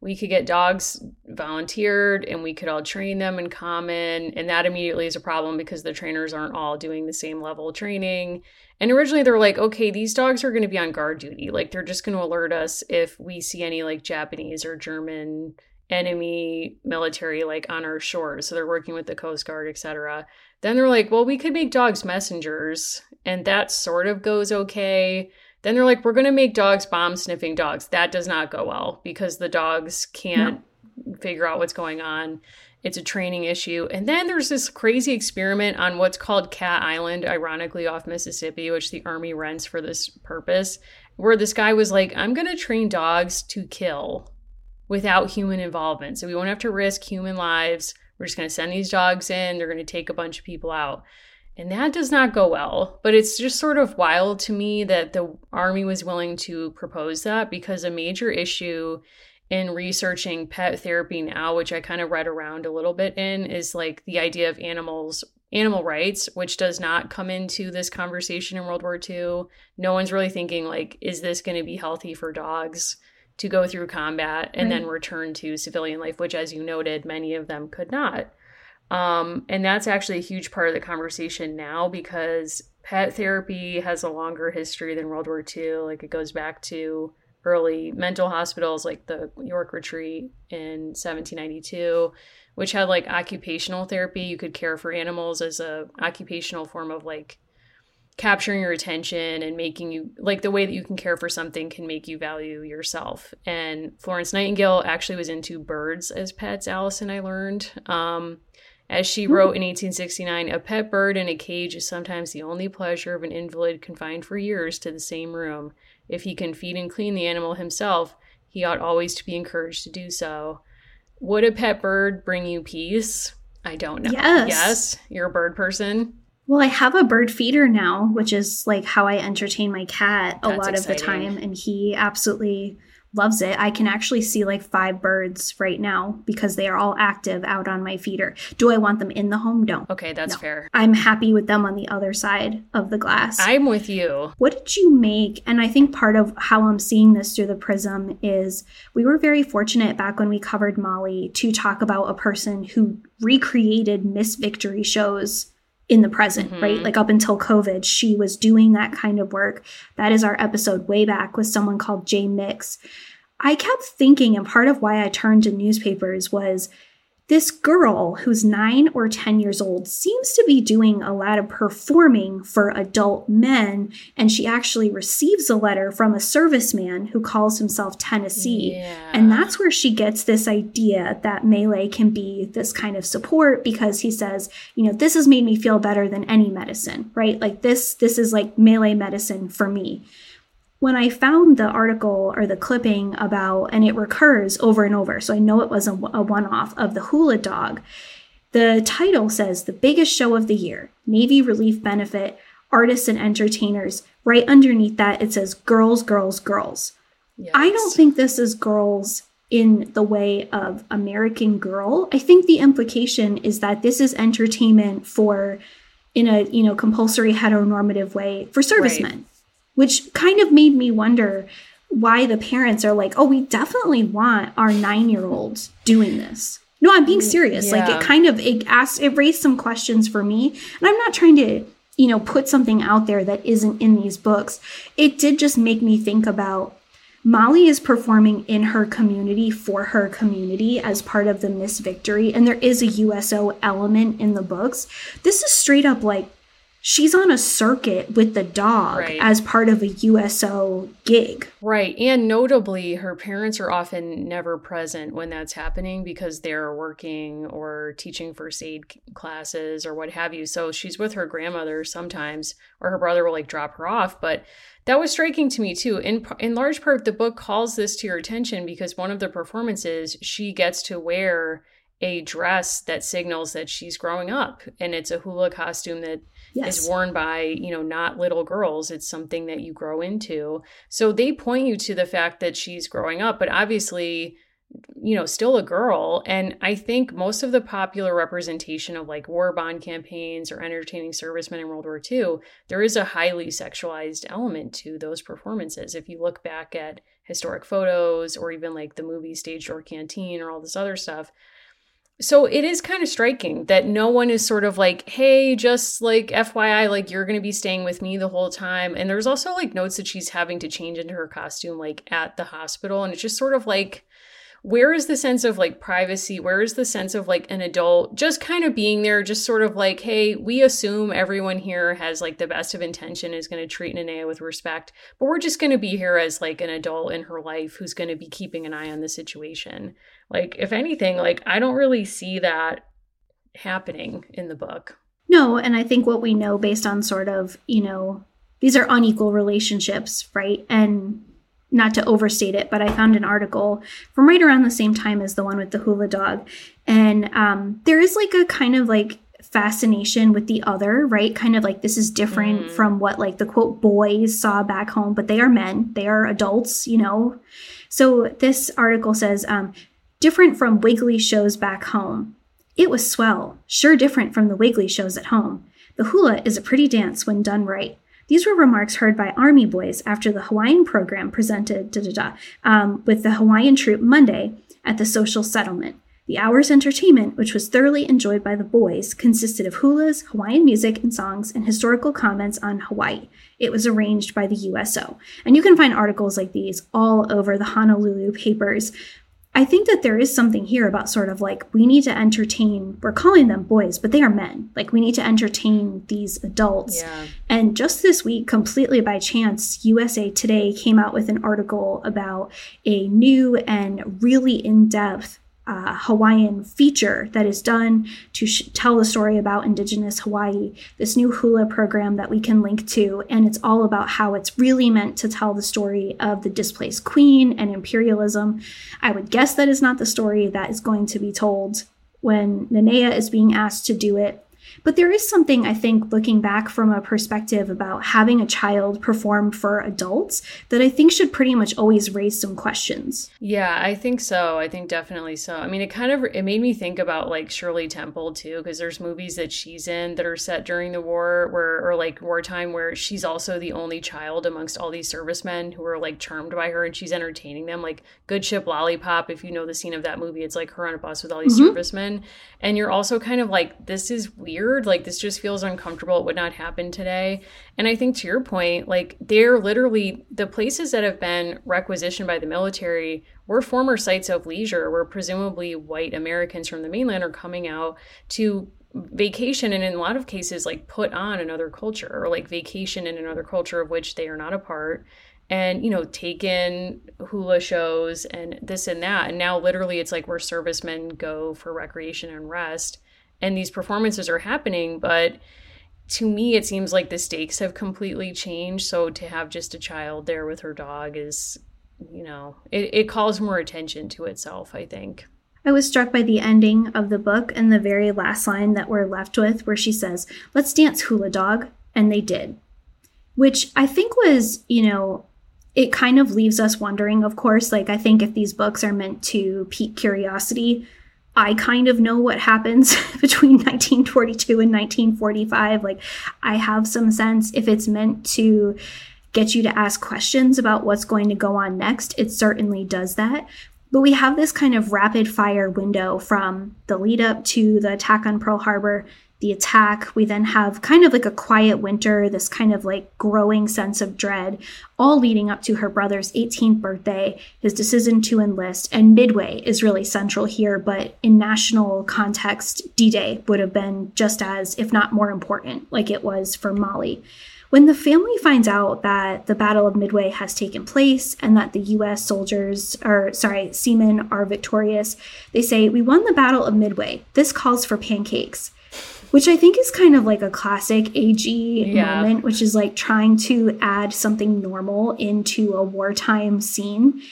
we could get dogs volunteered and we could all train them in common. And that immediately is a problem because the trainers aren't all doing the same level of training. And originally they were like, okay, these dogs are going to be on guard duty. Like, they're just going to alert us if we see any like Japanese or German enemy military like on our shores. So they're working with the coast guard etc then they're like well we could make dogs messengers and that sort of goes okay. Then they're like we're going to make dogs bomb sniffing dogs. That does not go well because the dogs can't no. figure out what's going on. It's a training issue. And then there's this crazy experiment on what's called cat island ironically off mississippi which the army rents for this purpose where this guy was like i'm going to train dogs to kill without human involvement. So we won't have to risk human lives. We're just going to send these dogs in. They're going to take a bunch of people out. And that does not go well. But it's just sort of wild to me that the Army was willing to propose that because a major issue in researching pet therapy now, which I kind of read around a little bit in, is like the idea of animals animal rights, which does not come into this conversation in World War II. No one's really thinking like, is this going to be healthy for dogs? To go through combat and right. then return to civilian life, which, as you noted, many of them could not. Um, and that's actually a huge part of the conversation now because pet therapy has a longer history than World War II. Like it goes back to early mental hospitals like the York Retreat in 1792, which had like occupational therapy. You could care for animals as a occupational form of like capturing your attention and making you like the way that you can care for something can make you value yourself. And Florence Nightingale actually was into birds as pets, Allison, I learned. Um, as she wrote in 1869, a pet bird in a cage is sometimes the only pleasure of an invalid confined for years to the same room. If he can feed and clean the animal himself, he ought always to be encouraged to do so. Would a pet bird bring you peace? I don't know. Yes. Yes, you're a bird person. Well, I have a bird feeder now, which is like how I entertain my cat a That's lot exciting. of the time. And he absolutely loves it. I can actually see like five birds right now because they are all active out on my feeder. Do I want them in the home? No. Okay, that's no. fair. I'm happy with them on the other side of the glass. I'm with you. What did you make? And I think part of how I'm seeing this through the prism is we were very fortunate back when we covered Molly to talk about a person who recreated Miss Victory shows in the present, mm-hmm. right? Like up until COVID, she was doing that kind of work. That is our episode way back with someone called Jay Mix. I kept thinking, and part of why I turned to newspapers was this girl who's nine or 10 years old seems to be doing a lot of performing for adult men. And she actually receives a letter from a serviceman who calls himself Tennessee. Yeah. And that's where she gets this idea that Mele can be this kind of support because he says, you know, this has made me feel better than any medicine, right? Like this, this is like Mele medicine for me when I found the article or the clipping about, and it recurs over and over, so I know it was a, a one off of the hula dog, the title says the biggest show of the year, Navy Relief Benefit, Artists and Entertainers. Right underneath that, it says girls, girls, girls. Yes. I don't think this is girls in the way of American Girl. I think the implication is that this is entertainment for, in a you know compulsory heteronormative way for servicemen. Right which kind of made me wonder why the parents are like, oh, we definitely want our nine year old doing this. No, I'm being mm, serious. Yeah. Like it kind of it asked it raised some questions for me. And I'm not trying to, you know, put something out there that isn't in these books. It did just make me think about Molly is performing in her community for her community as part of the Miss Victory, and there is a USO element in the books. This is straight up like she's on a circuit with the dog right. as part of a USO gig. Right. And notably, her parents are often never present when that's happening because they're working or teaching first aid classes or what have you. So she's with her grandmother sometimes, or her brother will like drop her off. But that was striking to me too. In in large part, the book calls this to your attention because one of the performances she gets to wear a dress that signals that she's growing up, and it's a hula costume that yes. is worn by you know not little girls. It's something that you grow into. So they point you to the fact that she's growing up, but obviously you know, still a girl. And I think most of the popular representation of like war bond campaigns or entertaining servicemen in World War II, there is a highly sexualized element to those performances. If you look back at historic photos or even like the movie Stage Door Canteen or all this other stuff. So it is kind of striking that no one is sort of like, hey, just like FYI, like you're going to be staying with me the whole time. And there's also like notes that she's having to change into her costume like at the hospital. And it's just sort of like, where is the sense of like privacy? Where is the sense of like an adult just kind of being there, just sort of like, hey, we assume everyone here has like the best of intention, is going to treat Nanea with respect, but we're just going to be here as like an adult in her life who's going to be keeping an eye on the situation. Like, if anything, like I don't really see that happening in the book. No, and I think what we know based on sort of, you know, these are unequal relationships, right? And not to overstate it, but I found an article from right around the same time as the one with the hula dog. And um, there is like a kind of like fascination with the other, right? Kind of like this is different mm. from what like the quote boys saw back home, but they are men, they are adults, you know? So this article says, um, different from Wiggly shows back home. It was swell, sure different from the Wiggly shows at home. The hula is a pretty dance when done right. These were remarks heard by Army boys after the Hawaiian program presented da, da, da, um, with the Hawaiian troop Monday at the social settlement. The hour's entertainment, which was thoroughly enjoyed by the boys, consisted of hulas, Hawaiian music and songs, and historical comments on Hawaii. It was arranged by the USO. And you can find articles like these all over the Honolulu papers I think that there is something here about sort of like we need to entertain, we're calling them boys, but they are men. Like we need to entertain these adults. Yeah. And just this week, completely by chance, USA Today came out with an article about a new and really in depth uh, Hawaiian feature that is done to sh- tell the story about Indigenous Hawaii, this new hula program that we can link to. And it's all about how it's really meant to tell the story of the displaced queen and imperialism. I would guess that is not the story that is going to be told when Nanea is being asked to do it but there is something, I think, looking back from a perspective about having a child perform for adults that I think should pretty much always raise some questions. Yeah, I think so. I think definitely so. I mean, it kind of it made me think about like Shirley Temple too, because there's movies that she's in that are set during the war, where or like wartime, where she's also the only child amongst all these servicemen who are like charmed by her, and she's entertaining them. Like Good Ship Lollipop, if you know the scene of that movie, it's like her on a bus with all these mm-hmm. servicemen, and you're also kind of like, this is weird weird. Like this just feels uncomfortable. It would not happen today. And I think to your point, like they're literally the places that have been requisitioned by the military were former sites of leisure where presumably white Americans from the mainland are coming out to vacation and in a lot of cases like put on another culture or like vacation in another culture of which they are not a part and you know take in hula shows and this and that and now literally it's like where servicemen go for recreation and rest and these performances are happening but to me it seems like the stakes have completely changed so to have just a child there with her dog is you know it, it calls more attention to itself i think I was struck by the ending of the book and the very last line that we're left with, where she says, Let's dance, hula dog. And they did. Which I think was, you know, it kind of leaves us wondering, of course. Like, I think if these books are meant to pique curiosity, I kind of know what happens between 1942 and 1945. Like, I have some sense if it's meant to get you to ask questions about what's going to go on next. It certainly does that. But we have this kind of rapid fire window from the lead up to the attack on Pearl Harbor the attack. We then have kind of like a quiet winter, this kind of like growing sense of dread, all leading up to her brother's 18th birthday, his decision to enlist, and Midway is really central here, but in national context, D Day would have been just as, if not more important, like it was for Molly. When the family finds out that the Battle of Midway has taken place and that the US soldiers, or sorry, seamen are victorious, they say, We won the Battle of Midway. This calls for pancakes which I think is kind of like a classic AG yeah. moment, which is like trying to add something normal into a wartime scene.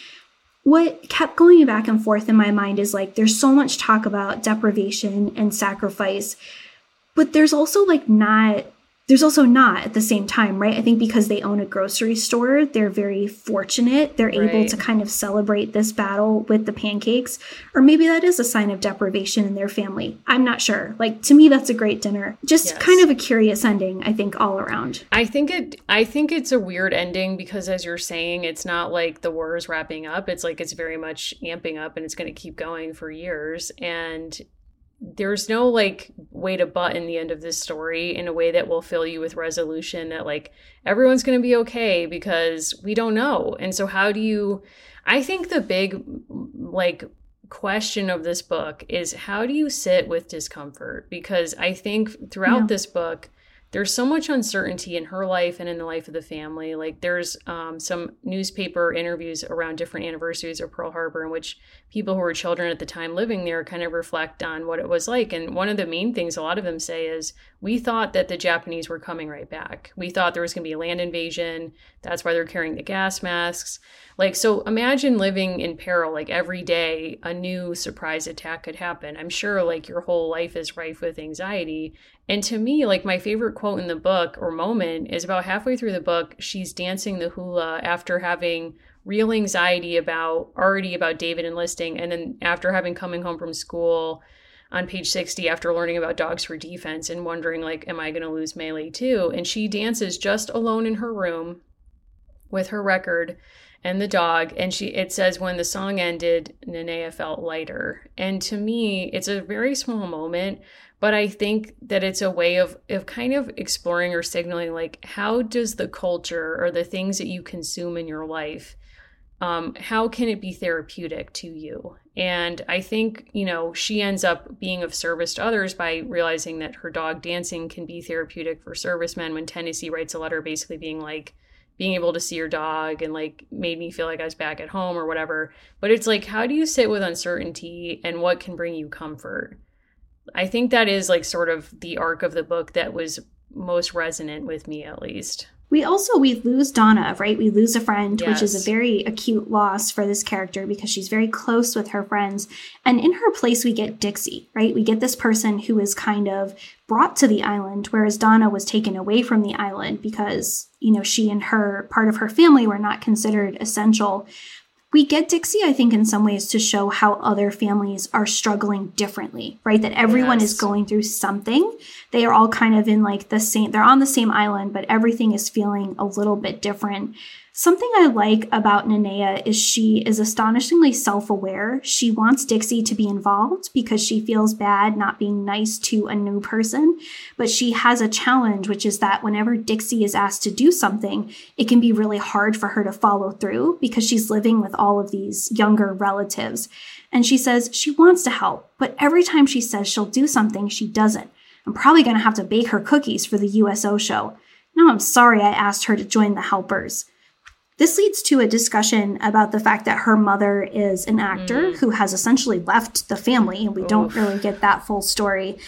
What kept going back and forth in my mind is like there's so much talk about deprivation and sacrifice, but there's also like not there's also not at the same time, right? I think because they own a grocery store, they're very fortunate. They're right. able to kind of celebrate this battle with the pancakes. Or maybe that is a sign of deprivation in their family. I'm not sure. Like to me that's a great dinner. Just yes. kind of a curious ending, I think all around. I think it I think it's a weird ending because as you're saying, it's not like the war is wrapping up. It's like it's very much amping up and it's going to keep going for years and there's no like way to button the end of this story in a way that will fill you with resolution that like everyone's going to be okay because we don't know. And so how do you I think the big like question of this book is how do you sit with discomfort because I think throughout yeah. this book there's so much uncertainty in her life and in the life of the family. Like there's um, some newspaper interviews around different anniversaries of Pearl Harbor in which people who were children at the time living there kind of reflect on what it was like. And one of the main things a lot of them say is, we thought that the Japanese were coming right back. We thought there was going to be a land invasion. That's why they're carrying the gas masks. Like, so imagine living in peril, like every day a new surprise attack could happen. I'm sure like your whole life is rife with anxiety. And to me, like my favorite quote in the book or moment is about halfway through the book, she's dancing the hula after having real anxiety about already about David enlisting. And then after having coming home from school, on page 60 after learning about dogs for defense and wondering like am i going to lose mele too and she dances just alone in her room with her record and the dog and she it says when the song ended Nanea felt lighter and to me it's a very small moment but I think that it's a way of of kind of exploring or signaling like how does the culture or the things that you consume in your life um, how can it be therapeutic to you and I think you know she ends up being of service to others by realizing that her dog dancing can be therapeutic for servicemen when Tennessee writes a letter basically being like being able to see your dog and like made me feel like I was back at home or whatever. But it's like, how do you sit with uncertainty and what can bring you comfort? I think that is like sort of the arc of the book that was most resonant with me, at least. We also we lose Donna, right? We lose a friend, yes. which is a very acute loss for this character because she's very close with her friends. And in her place we get Dixie, right? We get this person who is kind of brought to the island whereas Donna was taken away from the island because, you know, she and her part of her family were not considered essential we get Dixie, I think, in some ways to show how other families are struggling differently, right? That everyone yes. is going through something. They are all kind of in like the same, they're on the same island, but everything is feeling a little bit different. Something I like about Nanea is she is astonishingly self aware. She wants Dixie to be involved because she feels bad not being nice to a new person. But she has a challenge, which is that whenever Dixie is asked to do something, it can be really hard for her to follow through because she's living with all of these younger relatives. And she says she wants to help, but every time she says she'll do something, she doesn't. I'm probably going to have to bake her cookies for the USO show. Now I'm sorry I asked her to join the helpers. This leads to a discussion about the fact that her mother is an actor mm. who has essentially left the family, and we Oof. don't really get that full story.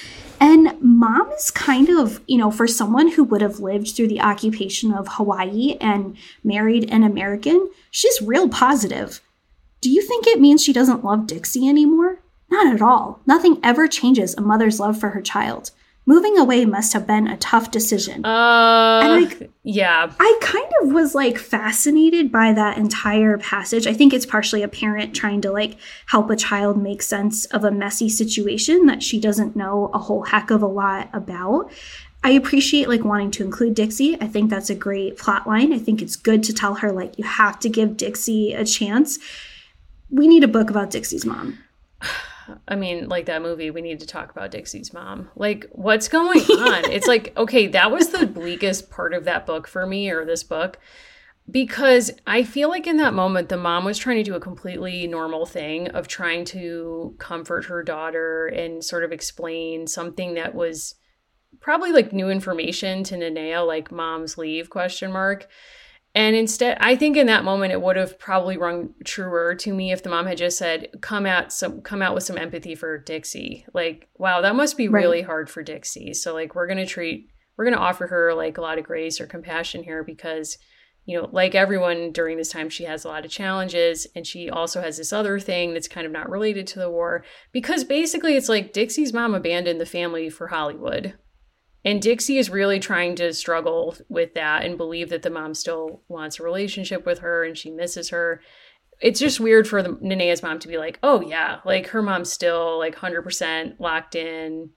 And mom is kind of, you know, for someone who would have lived through the occupation of Hawaii and married an American, she's real positive. Do you think it means she doesn't love Dixie anymore? Not at all. Nothing ever changes a mother's love for her child moving away must have been a tough decision. Uh, and I, yeah. I kind of was like fascinated by that entire passage. I think it's partially a parent trying to like help a child make sense of a messy situation that she doesn't know a whole heck of a lot about. I appreciate like wanting to include Dixie. I think that's a great plot line. I think it's good to tell her like you have to give Dixie a chance. We need a book about Dixie's mom. I mean, like that movie, we need to talk about Dixie's mom. Like, what's going on? it's like, okay, that was the bleakest part of that book for me, or this book, because I feel like in that moment, the mom was trying to do a completely normal thing of trying to comfort her daughter and sort of explain something that was probably like new information to Nanea, like mom's leave question mark. And instead, I think in that moment it would have probably rung truer to me if the mom had just said, "Come out some, come out with some empathy for Dixie." Like, wow, that must be right. really hard for Dixie. So, like, we're gonna treat, we're gonna offer her like a lot of grace or compassion here because, you know, like everyone during this time, she has a lot of challenges, and she also has this other thing that's kind of not related to the war. Because basically, it's like Dixie's mom abandoned the family for Hollywood and Dixie is really trying to struggle with that and believe that the mom still wants a relationship with her and she misses her. It's just weird for the Nanea's mom to be like, oh yeah, like her mom's still like 100% locked in,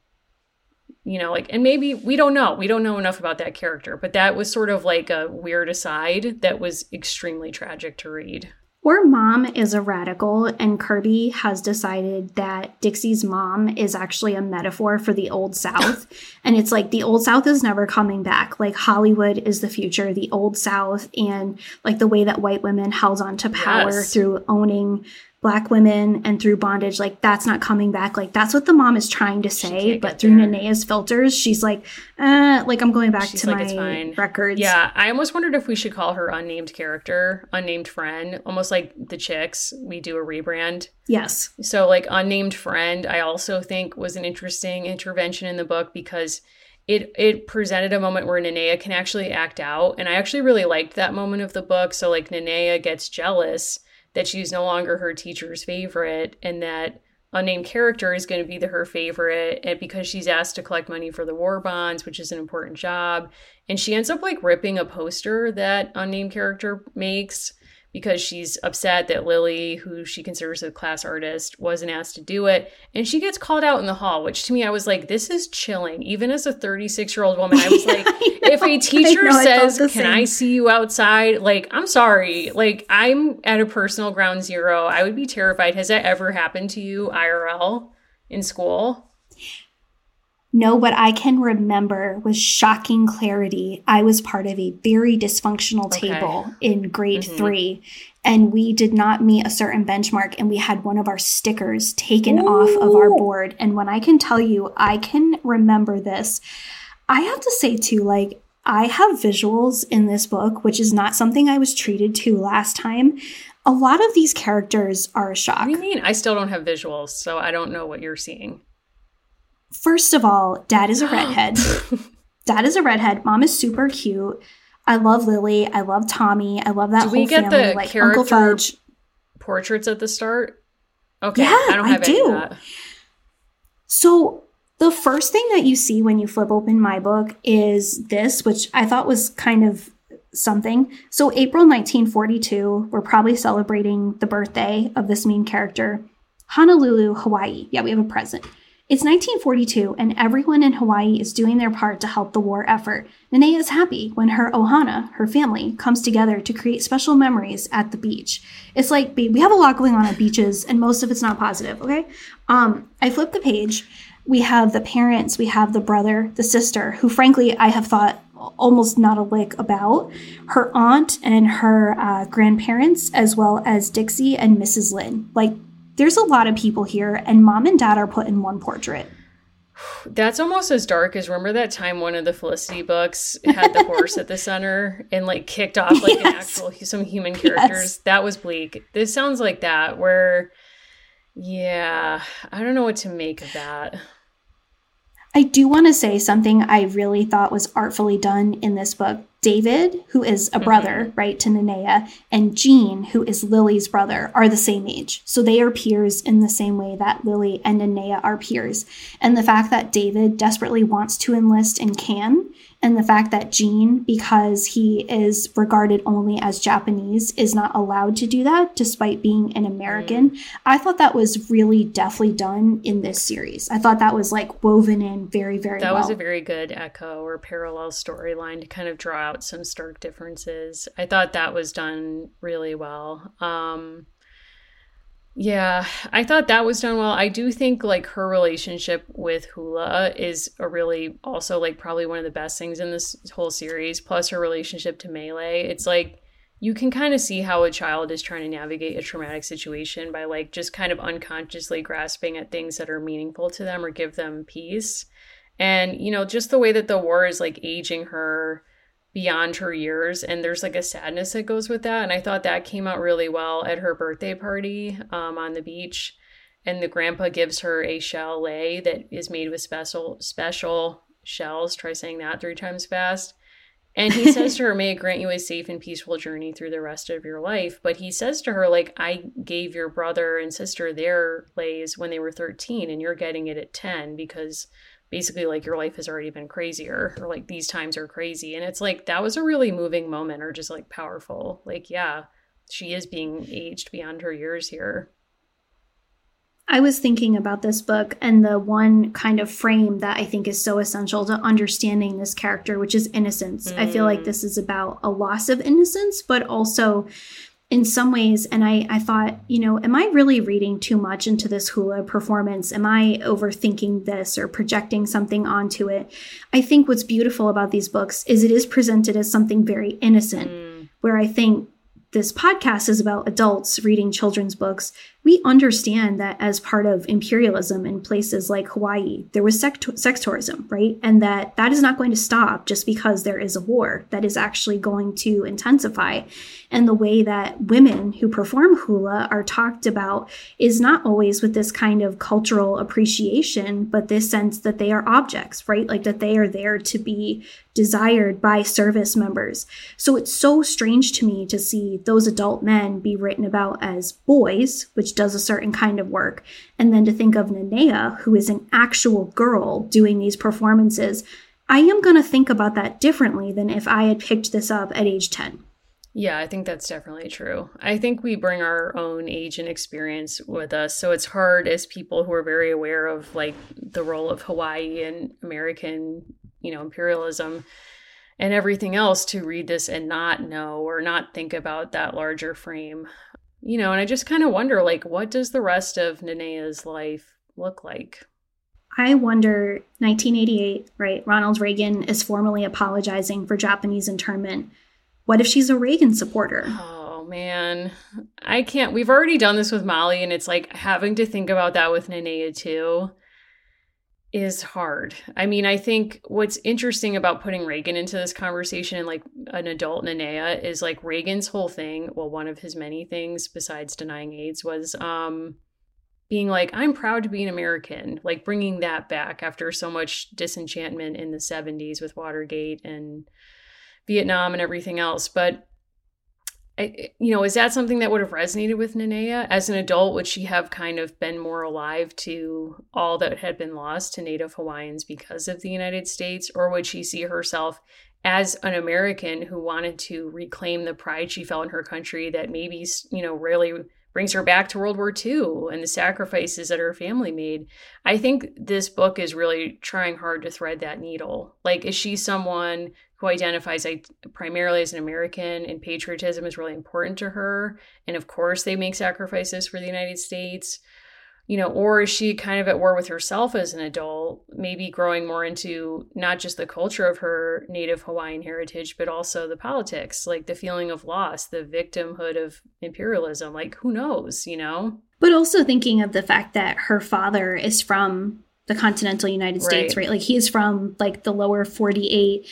you know, like, and maybe we don't know. We don't know enough about that character, but that was sort of like a weird aside that was extremely tragic to read. Or mom is a radical, and Kirby has decided that Dixie's mom is actually a metaphor for the Old South. and it's like the Old South is never coming back. Like Hollywood is the future, the Old South, and like the way that white women held on to power yes. through owning black women and through bondage like that's not coming back. Like that's what the mom is trying to say but through there. Nanea's filters she's like uh like i'm going back she's to like, my records. Yeah i almost wondered if we should call her unnamed character unnamed friend almost like the chicks we do a rebrand. Yes. So like unnamed friend i also think was an interesting intervention in the book because it it presented a moment where Nanea can actually act out and I actually really liked that moment of the book. So like Nanea gets jealous that she's no longer her teacher's favorite and that unnamed character is going to be the her favorite and because she's asked to collect money for the war bonds which is an important job and she ends up like ripping a poster that unnamed character makes because she's upset that Lily, who she considers a class artist, wasn't asked to do it. And she gets called out in the hall, which to me, I was like, this is chilling. Even as a 36 year old woman, I was like, I if a teacher know, says, Can same. I see you outside? Like, I'm sorry. Like, I'm at a personal ground zero. I would be terrified. Has that ever happened to you IRL in school? No, what I can remember with shocking clarity, I was part of a very dysfunctional okay. table in grade mm-hmm. three, and we did not meet a certain benchmark, and we had one of our stickers taken Ooh. off of our board. And when I can tell you, I can remember this, I have to say, too, like, I have visuals in this book, which is not something I was treated to last time. A lot of these characters are a shock. What do you mean? I still don't have visuals, so I don't know what you're seeing. First of all, dad is a redhead. dad is a redhead. Mom is super cute. I love Lily. I love Tommy. I love that do whole we get family. The like Uncle Fudge. Portraits at the start. Okay, yeah, I don't have I do. So the first thing that you see when you flip open my book is this, which I thought was kind of something. So April 1942, we're probably celebrating the birthday of this main character. Honolulu, Hawaii. Yeah, we have a present. It's 1942, and everyone in Hawaii is doing their part to help the war effort. Nanea is happy when her ohana, her family, comes together to create special memories at the beach. It's like we have a lot going on at beaches, and most of it's not positive. Okay, um, I flip the page. We have the parents, we have the brother, the sister, who frankly I have thought almost not a lick about, her aunt and her uh, grandparents, as well as Dixie and Mrs. Lynn. Like there's a lot of people here, and mom and dad are put in one portrait. That's almost as dark as remember that time one of the Felicity books had the horse at the center and like kicked off like yes. an actual some human characters. Yes. That was bleak. This sounds like that where yeah, I don't know what to make of that. I do want to say something I really thought was artfully done in this book. David, who is a brother, mm-hmm. right, to Nanea, and Jean, who is Lily's brother, are the same age. So they are peers in the same way that Lily and Nanea are peers. And the fact that David desperately wants to enlist and can and the fact that Gene, because he is regarded only as Japanese, is not allowed to do that despite being an American. Mm. I thought that was really deftly done in this series. I thought that was like woven in very, very that well. was a very good echo or parallel storyline to kind of draw out some stark differences. I thought that was done really well. Um, yeah, I thought that was done well. I do think like her relationship with Hula is a really also like probably one of the best things in this whole series. Plus her relationship to Mele. It's like you can kind of see how a child is trying to navigate a traumatic situation by like just kind of unconsciously grasping at things that are meaningful to them or give them peace. And you know, just the way that the war is like aging her beyond her years and there's like a sadness that goes with that and i thought that came out really well at her birthday party um, on the beach and the grandpa gives her a shell lei that is made with special special shells try saying that three times fast and he says to her may it grant you a safe and peaceful journey through the rest of your life but he says to her like i gave your brother and sister their leis when they were 13 and you're getting it at 10 because basically like your life has already been crazier or like these times are crazy and it's like that was a really moving moment or just like powerful like yeah she is being aged beyond her years here I was thinking about this book and the one kind of frame that I think is so essential to understanding this character, which is innocence. Mm. I feel like mm. this is about a loss of innocence, but also in some ways and I, I thought you know am i really reading too much into this hula performance am i overthinking this or projecting something onto it i think what's beautiful about these books is it is presented as something very innocent mm. where i think this podcast is about adults reading children's books we understand that as part of imperialism in places like Hawaii, there was sex, tourism, right? And that that is not going to stop just because there is a war. That is actually going to intensify. And the way that women who perform hula are talked about is not always with this kind of cultural appreciation, but this sense that they are objects, right? Like that they are there to be desired by service members. So it's so strange to me to see those adult men be written about as boys, which which does a certain kind of work, and then to think of Nanea, who is an actual girl doing these performances, I am going to think about that differently than if I had picked this up at age 10. Yeah, I think that's definitely true. I think we bring our own age and experience with us. So it's hard as people who are very aware of like the role of Hawaii and American, you know, imperialism and everything else to read this and not know or not think about that larger frame you know, and I just kind of wonder like what does the rest of Nanea's life look like? I wonder 1988, right? Ronald Reagan is formally apologizing for Japanese internment. What if she's a Reagan supporter? Oh man. I can't. We've already done this with Molly and it's like having to think about that with Nanea too is hard. I mean, I think what's interesting about putting Reagan into this conversation and like an adult Nanea is like Reagan's whole thing, well one of his many things besides denying AIDS was um being like I'm proud to be an American, like bringing that back after so much disenchantment in the 70s with Watergate and Vietnam and everything else. But You know, is that something that would have resonated with Nanea as an adult? Would she have kind of been more alive to all that had been lost to Native Hawaiians because of the United States, or would she see herself as an American who wanted to reclaim the pride she felt in her country that maybe you know really brings her back to World War II and the sacrifices that her family made? I think this book is really trying hard to thread that needle. Like, is she someone who identifies primarily as an American and patriotism is really important to her. And of course, they make sacrifices for the United States. You know, or is she kind of at war with herself as an adult, maybe growing more into not just the culture of her native Hawaiian heritage, but also the politics, like the feeling of loss, the victimhood of imperialism? Like, who knows, you know? But also thinking of the fact that her father is from the continental United States, right? right? Like, he's from like the lower 48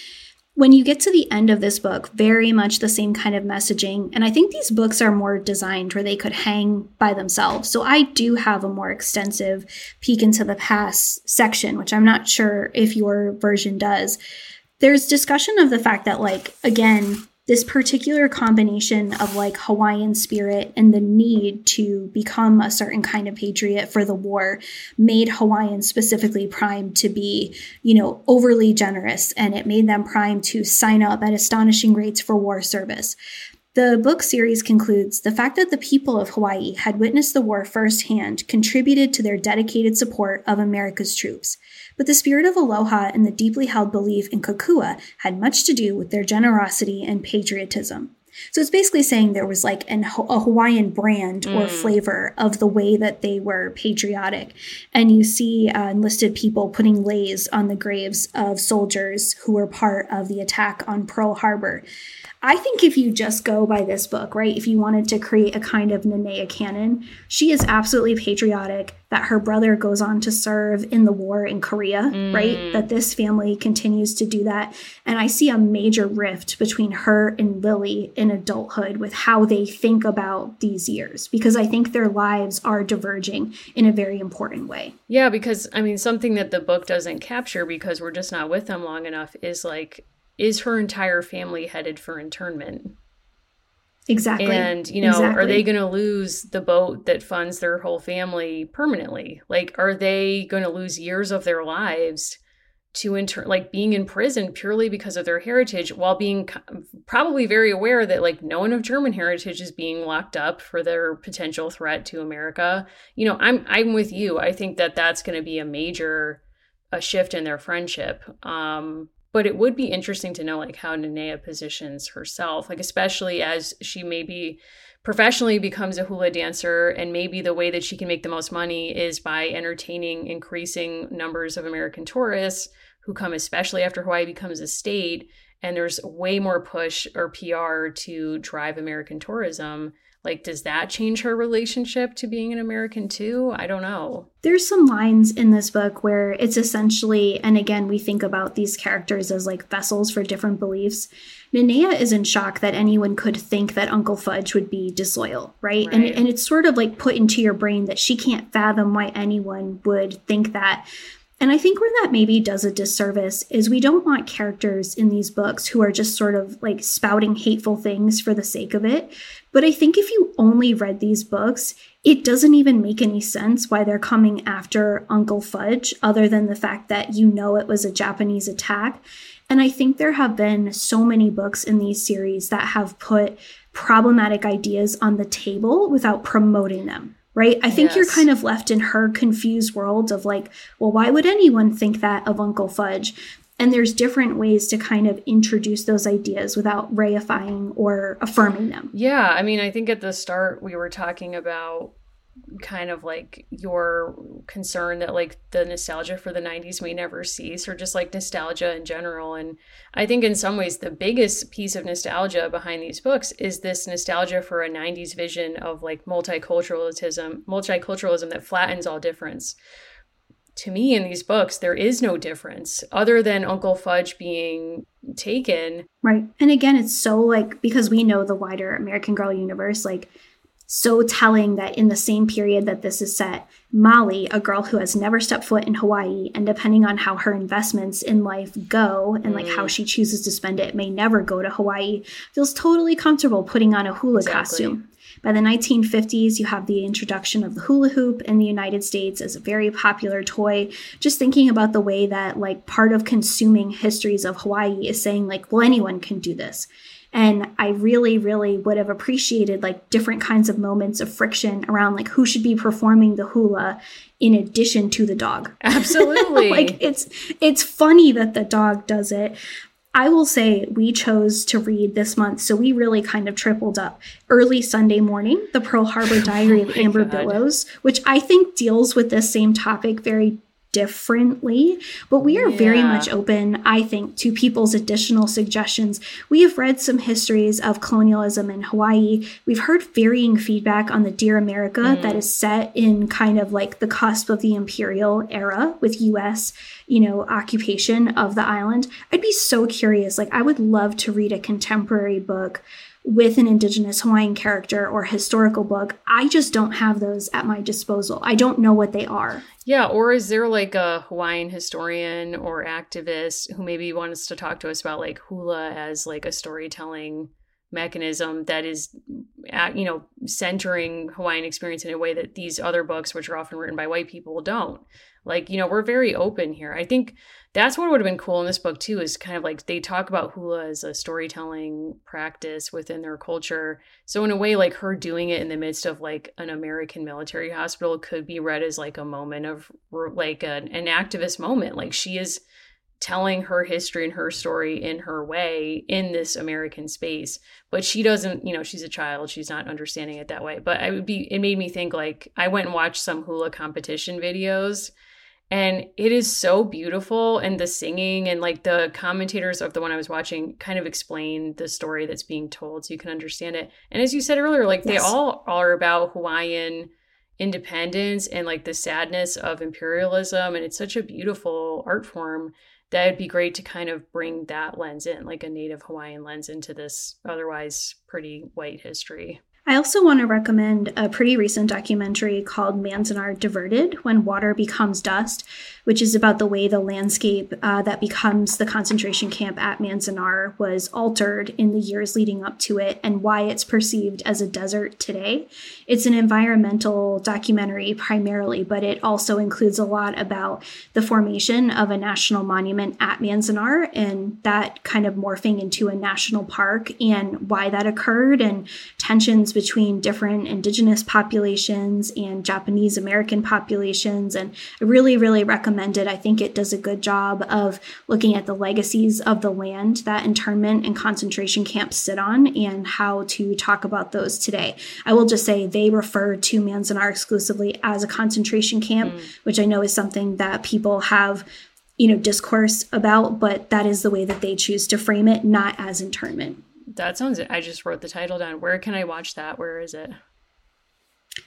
when you get to the end of this book, very much the same kind of messaging. And I think these books are more designed where they could hang by themselves. So I do have a more extensive peek into the past section, which I'm not sure if your version does. there's discussion of the fact that, like, again, this particular combination of like Hawaiian spirit and the need to become a certain kind of patriot for the war made Hawaiians specifically primed to be, you know, overly generous and it made them primed to sign up at astonishing rates for war service. The book series concludes the fact that the people of Hawaii had witnessed the war firsthand contributed to their dedicated support of America's troops. But the spirit of aloha and the deeply held belief in kokua had much to do with their generosity and patriotism. So it's basically saying there was like an, a Hawaiian brand or mm. flavor of the way that they were patriotic. And you see uh, enlisted people putting leis on the graves of soldiers who were part of the attack on Pearl Harbor. I think if you just go by this book, right, if you wanted to create a kind of Nanea canon, she is absolutely patriotic that her brother goes on to serve in the war in Korea, mm. right? That this family continues to do that. And I see a major rift between her and Lily in adulthood with how they think about these years because I think their lives are diverging in a very important way. Yeah, because I mean, something that the book doesn't capture because we're just not with them long enough is like is her entire family headed for internment? Exactly. And, you know, exactly. are they going to lose the boat that funds their whole family permanently? Like, are they going to lose years of their lives to inter like being in prison purely because of their heritage while being probably very aware that like no one of German heritage is being locked up for their potential threat to America? You know, I'm I'm with you. I think that that's going to be a major a shift in their friendship. Um but it would be interesting to know like how Nanea positions herself, like especially as she maybe professionally becomes a hula dancer and maybe the way that she can make the most money is by entertaining increasing numbers of American tourists who come especially after Hawaii becomes a state and there's way more push or PR to drive American tourism like does that change her relationship to being an american too i don't know there's some lines in this book where it's essentially and again we think about these characters as like vessels for different beliefs Nanea is in shock that anyone could think that Uncle Fudge would be disloyal, right? right? And and it's sort of like put into your brain that she can't fathom why anyone would think that. And I think where that maybe does a disservice is we don't want characters in these books who are just sort of like spouting hateful things for the sake of it. But I think if you only read these books, it doesn't even make any sense why they're coming after Uncle Fudge, other than the fact that you know it was a Japanese attack. And I think there have been so many books in these series that have put problematic ideas on the table without promoting them right? I think yes. you're kind of left in her confused world of like, well, why would anyone think that of Uncle Fudge? And there's different ways to kind of introduce those ideas without reifying or affirming them. Yeah. I mean, I think at the start we were talking about kind of like your concern that like the nostalgia for the 90s may never cease or just like nostalgia in general and i think in some ways the biggest piece of nostalgia behind these books is this nostalgia for a 90s vision of like multiculturalism multiculturalism that flattens all difference to me in these books there is no difference other than uncle fudge being taken right and again it's so like because we know the wider american girl universe like so telling that in the same period that this is set, Molly, a girl who has never stepped foot in Hawaii, and depending on how her investments in life go and like how mm. she chooses to spend it, may never go to Hawaii, feels totally comfortable putting on a hula exactly. costume. By the 1950s, you have the introduction of the hula hoop in the United States as a very popular toy. Just thinking about the way that, like, part of consuming histories of Hawaii is saying, like, well, anyone can do this. And I really, really would have appreciated like different kinds of moments of friction around like who should be performing the hula in addition to the dog. Absolutely. like it's it's funny that the dog does it. I will say we chose to read this month, so we really kind of tripled up. Early Sunday morning, the Pearl Harbor oh Diary oh of Amber God. Billows, which I think deals with this same topic very differently. But we are yeah. very much open, I think, to people's additional suggestions. We have read some histories of colonialism in Hawaii. We've heard varying feedback on the Dear America mm. that is set in kind of like the cusp of the imperial era with US, you know, occupation of the island. I'd be so curious. Like, I would love to read a contemporary book with an Indigenous Hawaiian character or historical book. I just don't have those at my disposal. I don't know what they are. Yeah, or is there like a Hawaiian historian or activist who maybe wants to talk to us about like hula as like a storytelling mechanism that is you know centering hawaiian experience in a way that these other books which are often written by white people don't. Like you know we're very open here. I think that's what would have been cool in this book too is kind of like they talk about hula as a storytelling practice within their culture. So in a way like her doing it in the midst of like an american military hospital could be read as like a moment of like an, an activist moment. Like she is telling her history and her story in her way in this American space. But she doesn't, you know, she's a child. She's not understanding it that way. But I would be, it made me think like, I went and watched some hula competition videos and it is so beautiful. And the singing and like the commentators of the one I was watching kind of explain the story that's being told so you can understand it. And as you said earlier, like yes. they all are about Hawaiian independence and like the sadness of imperialism. And it's such a beautiful art form that would be great to kind of bring that lens in, like a native Hawaiian lens into this otherwise pretty white history. I also want to recommend a pretty recent documentary called Manzanar Diverted When Water Becomes Dust, which is about the way the landscape uh, that becomes the concentration camp at Manzanar was altered in the years leading up to it and why it's perceived as a desert today. It's an environmental documentary primarily, but it also includes a lot about the formation of a national monument at Manzanar and that kind of morphing into a national park and why that occurred and tensions between different indigenous populations and Japanese American populations. And I really, really recommend it. I think it does a good job of looking at the legacies of the land that internment and concentration camps sit on and how to talk about those today. I will just say they refer to Manzanar exclusively as a concentration camp, mm. which I know is something that people have you know discourse about but that is the way that they choose to frame it not as internment that sounds I just wrote the title down. Where can I watch that? Where is it?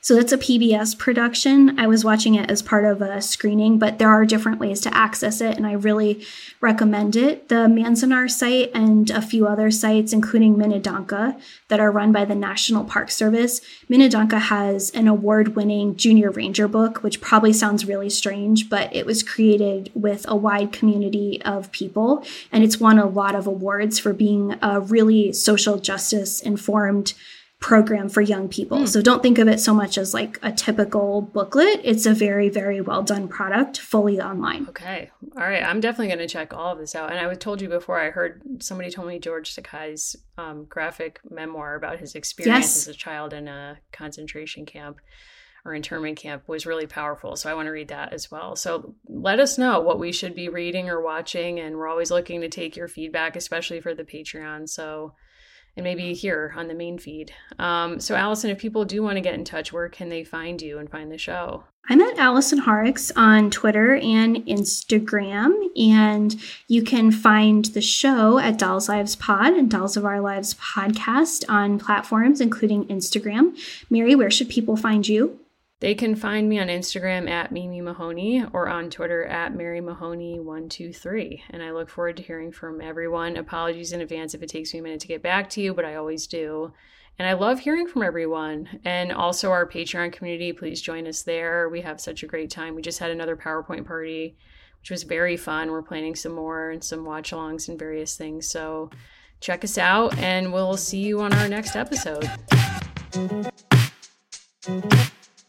So that's a PBS production. I was watching it as part of a screening, but there are different ways to access it, and I really recommend it. The Manzanar site and a few other sites, including Minidoka, that are run by the National Park Service. Minidoka has an award winning junior ranger book, which probably sounds really strange, but it was created with a wide community of people, and it's won a lot of awards for being a really social justice informed program for young people. Mm. So don't think of it so much as like a typical booklet. It's a very, very well done product, fully online. Okay. All right. I'm definitely going to check all of this out. And I was told you before, I heard somebody told me George Takei's um, graphic memoir about his experience yes. as a child in a concentration camp or internment camp was really powerful. So I want to read that as well. So let us know what we should be reading or watching. And we're always looking to take your feedback, especially for the Patreon. So and maybe here on the main feed. Um, so, Allison, if people do want to get in touch, where can they find you and find the show? I'm at Allison Horrocks on Twitter and Instagram, and you can find the show at Dolls Lives Pod and Dolls of Our Lives podcast on platforms including Instagram. Mary, where should people find you? They can find me on Instagram at Mimi Mahoney or on Twitter at Mary Mahoney123. And I look forward to hearing from everyone. Apologies in advance if it takes me a minute to get back to you, but I always do. And I love hearing from everyone. And also our Patreon community, please join us there. We have such a great time. We just had another PowerPoint party, which was very fun. We're planning some more and some watch alongs and various things. So check us out, and we'll see you on our next episode.